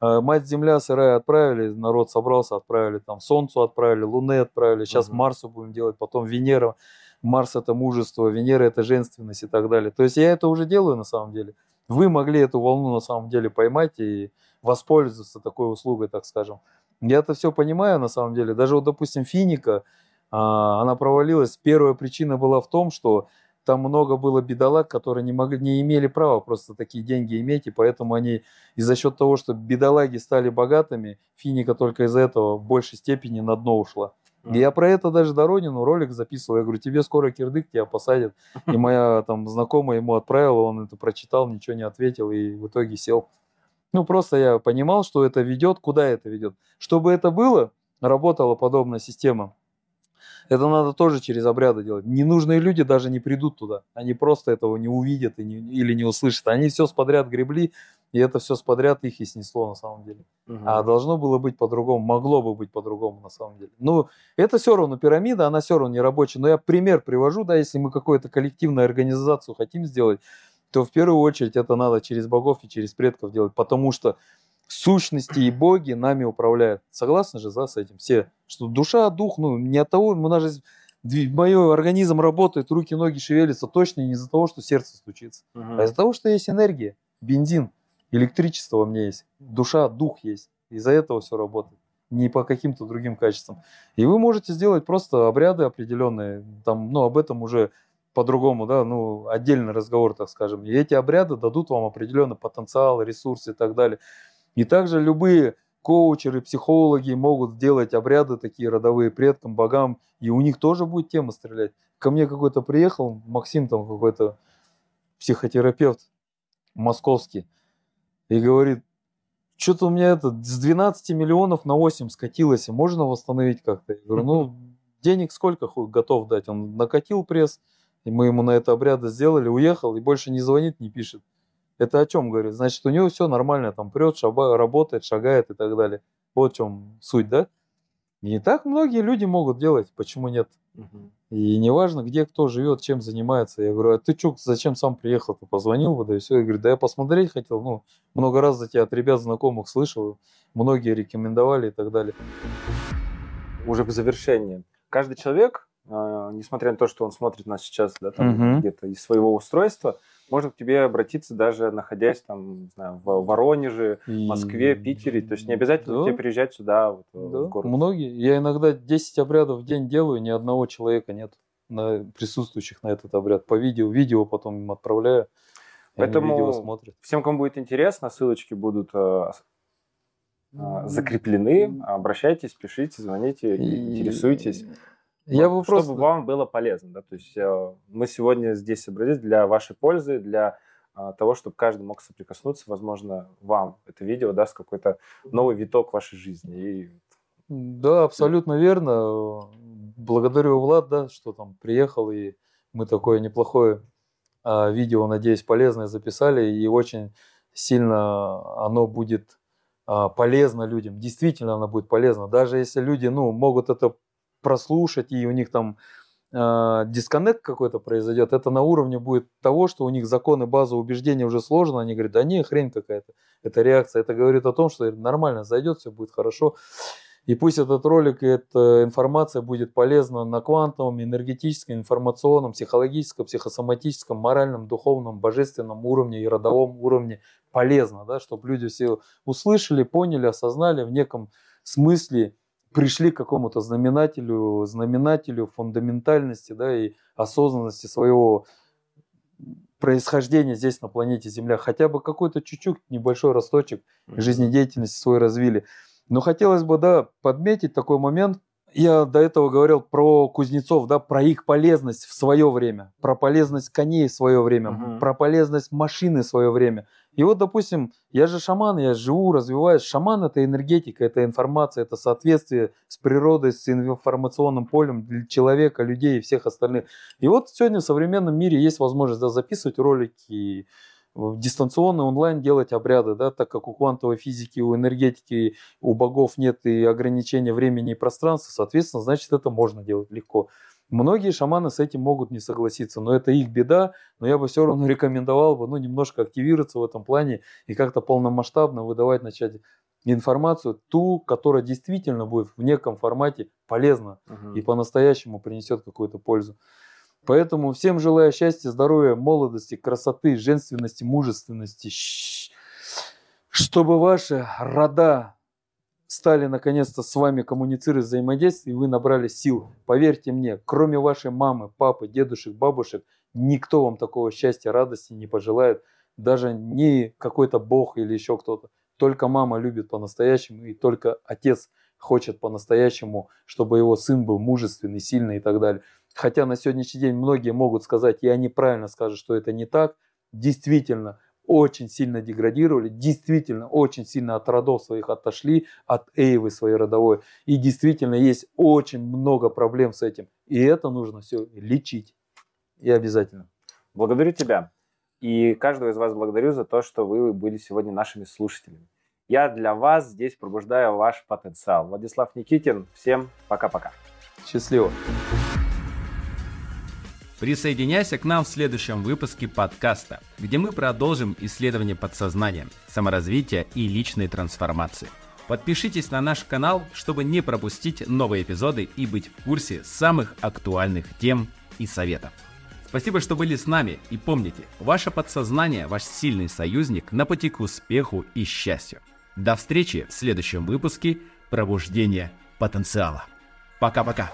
э, Мать Земля сырая отправили, народ собрался, отправили. Там Солнцу отправили, Луны отправили. Сейчас Мгм. Марсу будем делать, потом Венера. Марс это мужество, Венера это женственность и так далее. То есть я это уже делаю на самом деле. Вы могли эту волну на самом деле поймать и воспользоваться такой услугой, так скажем. Я это все понимаю на самом деле. Даже вот, допустим, Финика, а, она провалилась. Первая причина была в том, что там много было бедолаг, которые не, могли, не имели права просто такие деньги иметь, и поэтому они, и за счет того, что бедолаги стали богатыми, Финика только из-за этого в большей степени на дно ушла. И я про это даже Доронину ролик записывал. Я говорю, тебе скоро кирдык, тебя посадят. И моя там знакомая ему отправила, он это прочитал, ничего не ответил и в итоге сел. Ну, просто я понимал, что это ведет, куда это ведет. Чтобы это было, работала подобная система. Это надо тоже через обряды делать. Ненужные люди даже не придут туда. Они просто этого не увидят и не, или не услышат. Они все подряд гребли, и это все подряд их и снесло на самом деле. Мгм. А должно было быть по-другому, могло бы быть по-другому на самом деле. Ну, это все равно пирамида, она все равно не рабочая. Но я пример привожу, да, если мы какую-то коллективную организацию хотим сделать, то в первую очередь это надо через богов и через предков делать, потому что сущности и боги нами управляют. Согласны же, да, с этим все? Что душа, дух, ну, не от того, у нас же мой организм работает, руки, ноги шевелятся точно не из-за того, что сердце стучится, Мгм. а из-за того, что есть энергия, бензин, электричество во мне есть, душа, дух есть. Из-за этого все работает. Не по каким-то другим качествам. И вы можете сделать просто обряды определенные. Там, ну, об этом уже по-другому, да, ну, отдельный разговор, так скажем. И эти обряды дадут вам определенный потенциал, ресурсы и так далее. И также любые коучеры, психологи могут делать обряды такие родовые предкам, богам, и у них тоже будет тема стрелять. Ко мне какой-то приехал, Максим там какой-то психотерапевт московский, и говорит, что-то у меня это с 12 миллионов на 8 скатилось, можно восстановить как-то? Я говорю, ну, денег сколько готов дать? Он накатил пресс, и мы ему на это обряды сделали, уехал, и больше не звонит, не пишет. Это о чем говорит? Значит, у него все нормально, там прет, шаба, работает, шагает и так далее. Вот в чем суть, да? И не так многие люди могут делать, почему нет? Мгм. И неважно, где кто живет, чем занимается. Я говорю, а ты чё, зачем сам приехал? Ты позвонил бы, да и все. Я говорю, да я посмотреть хотел. Ну, много раз за тебя от ребят знакомых слышал. Многие рекомендовали и так далее. Уже в завершение. Каждый человек, э, несмотря на то, что он смотрит нас сейчас да, там, Мгм. где-то из своего устройства, может к тебе обратиться даже находясь там, не знаю, в Воронеже, Москве, Питере. То есть не обязательно Да. тебе приезжать сюда, вот, э, Да, в город. многие. Я иногда 10 обрядов в день делаю, ни одного человека нет на присутствующих на этот обряд. По видео, видео потом им отправляю. Поэтому видео смотрят. Всем, кому будет интересно, ссылочки будут э, э, закреплены. Обращайтесь, пишите, звоните, интересуйтесь. Я бы просто... Чтобы вам было полезно. Да? То есть э, мы сегодня здесь собрались для вашей пользы, для э, того, чтобы каждый мог соприкоснуться, возможно, вам это видео даст какой-то новый виток вашей жизни. И Да, абсолютно верно. Благодарю Влад, да, что там приехал, и мы такое неплохое а, видео, надеюсь, полезное записали, и очень сильно оно будет а, полезно людям. Действительно оно будет полезно. Даже если люди, ну, могут это прослушать, и у них там а, дисконнект какой-то произойдет, это на уровне будет того, что у них законы базы убеждения уже сложены, они говорят, да не, хрень какая-то, это реакция, это говорит о том, что нормально зайдет, все будет хорошо. И пусть этот ролик и эта информация будет полезна на квантовом, энергетическом, информационном, психологическом, психосоматическом, моральном, духовном, божественном уровне и родовом уровне полезно, да, чтобы люди все услышали, поняли, осознали в неком смысле, пришли к какому-то знаменателю, знаменателю фундаментальности да, и осознанности своего происхождения здесь на планете Земля. Хотя бы какой-то чуть-чуть небольшой росточек жизнедеятельности свой развили. Но хотелось бы, да, подметить такой момент. Я до этого говорил про кузнецов, да, про их полезность в свое время, про полезность коней в свое время, Мгм. про полезность машины в свое время. И вот, допустим, я же шаман, я живу, развиваюсь. Шаман – это энергетика, это информация, это соответствие с природой, с информационным полем для человека, людей и всех остальных. И вот сегодня в современном мире есть возможность да, записывать ролики, дистанционно онлайн делать обряды, да, так как у квантовой физики, у энергетики, у богов нет и ограничения времени и пространства, соответственно, значит, это можно делать легко. Многие шаманы с этим могут не согласиться, но это их беда, но я бы все равно рекомендовал бы, ну, немножко активироваться в этом плане и как-то полномасштабно выдавать, начать информацию, ту, которая действительно будет в неком формате полезна Мгм. и по-настоящему принесет какую-то пользу. Поэтому всем желаю счастья, здоровья, молодости, красоты, женственности, мужественности. Чтобы ваши рода стали наконец-то с вами коммуницировать, взаимодействовать, и вы набрали сил. Поверьте мне, кроме вашей мамы, папы, дедушек, бабушек, никто вам такого счастья, радости не пожелает. Даже не какой-то бог или еще кто-то. Только мама любит по-настоящему, и только отец хочет по-настоящему, чтобы его сын был мужественный, сильный и так далее. Хотя на сегодняшний день многие могут сказать, и они правильно скажут, что это не так. Действительно, очень сильно деградировали, действительно очень сильно от родов своих отошли, от Эйвы своей родовой. И действительно есть очень много проблем с этим. И это нужно все лечить. И обязательно. Благодарю тебя. И каждого из вас благодарю за то, что вы были сегодня нашими слушателями. Я для вас здесь пробуждаю ваш потенциал. Владислав Никитин. Всем пока-пока. Счастливо. Присоединяйся к нам в следующем выпуске подкаста, где мы продолжим исследование подсознания, саморазвития и личной трансформации. Подпишитесь на наш канал, чтобы не пропустить новые эпизоды и быть в курсе самых актуальных тем и советов. Спасибо, что были с нами и помните, ваше подсознание – ваш сильный союзник на пути к успеху и счастью. До встречи в следующем выпуске «Пробуждение потенциала». Пока-пока.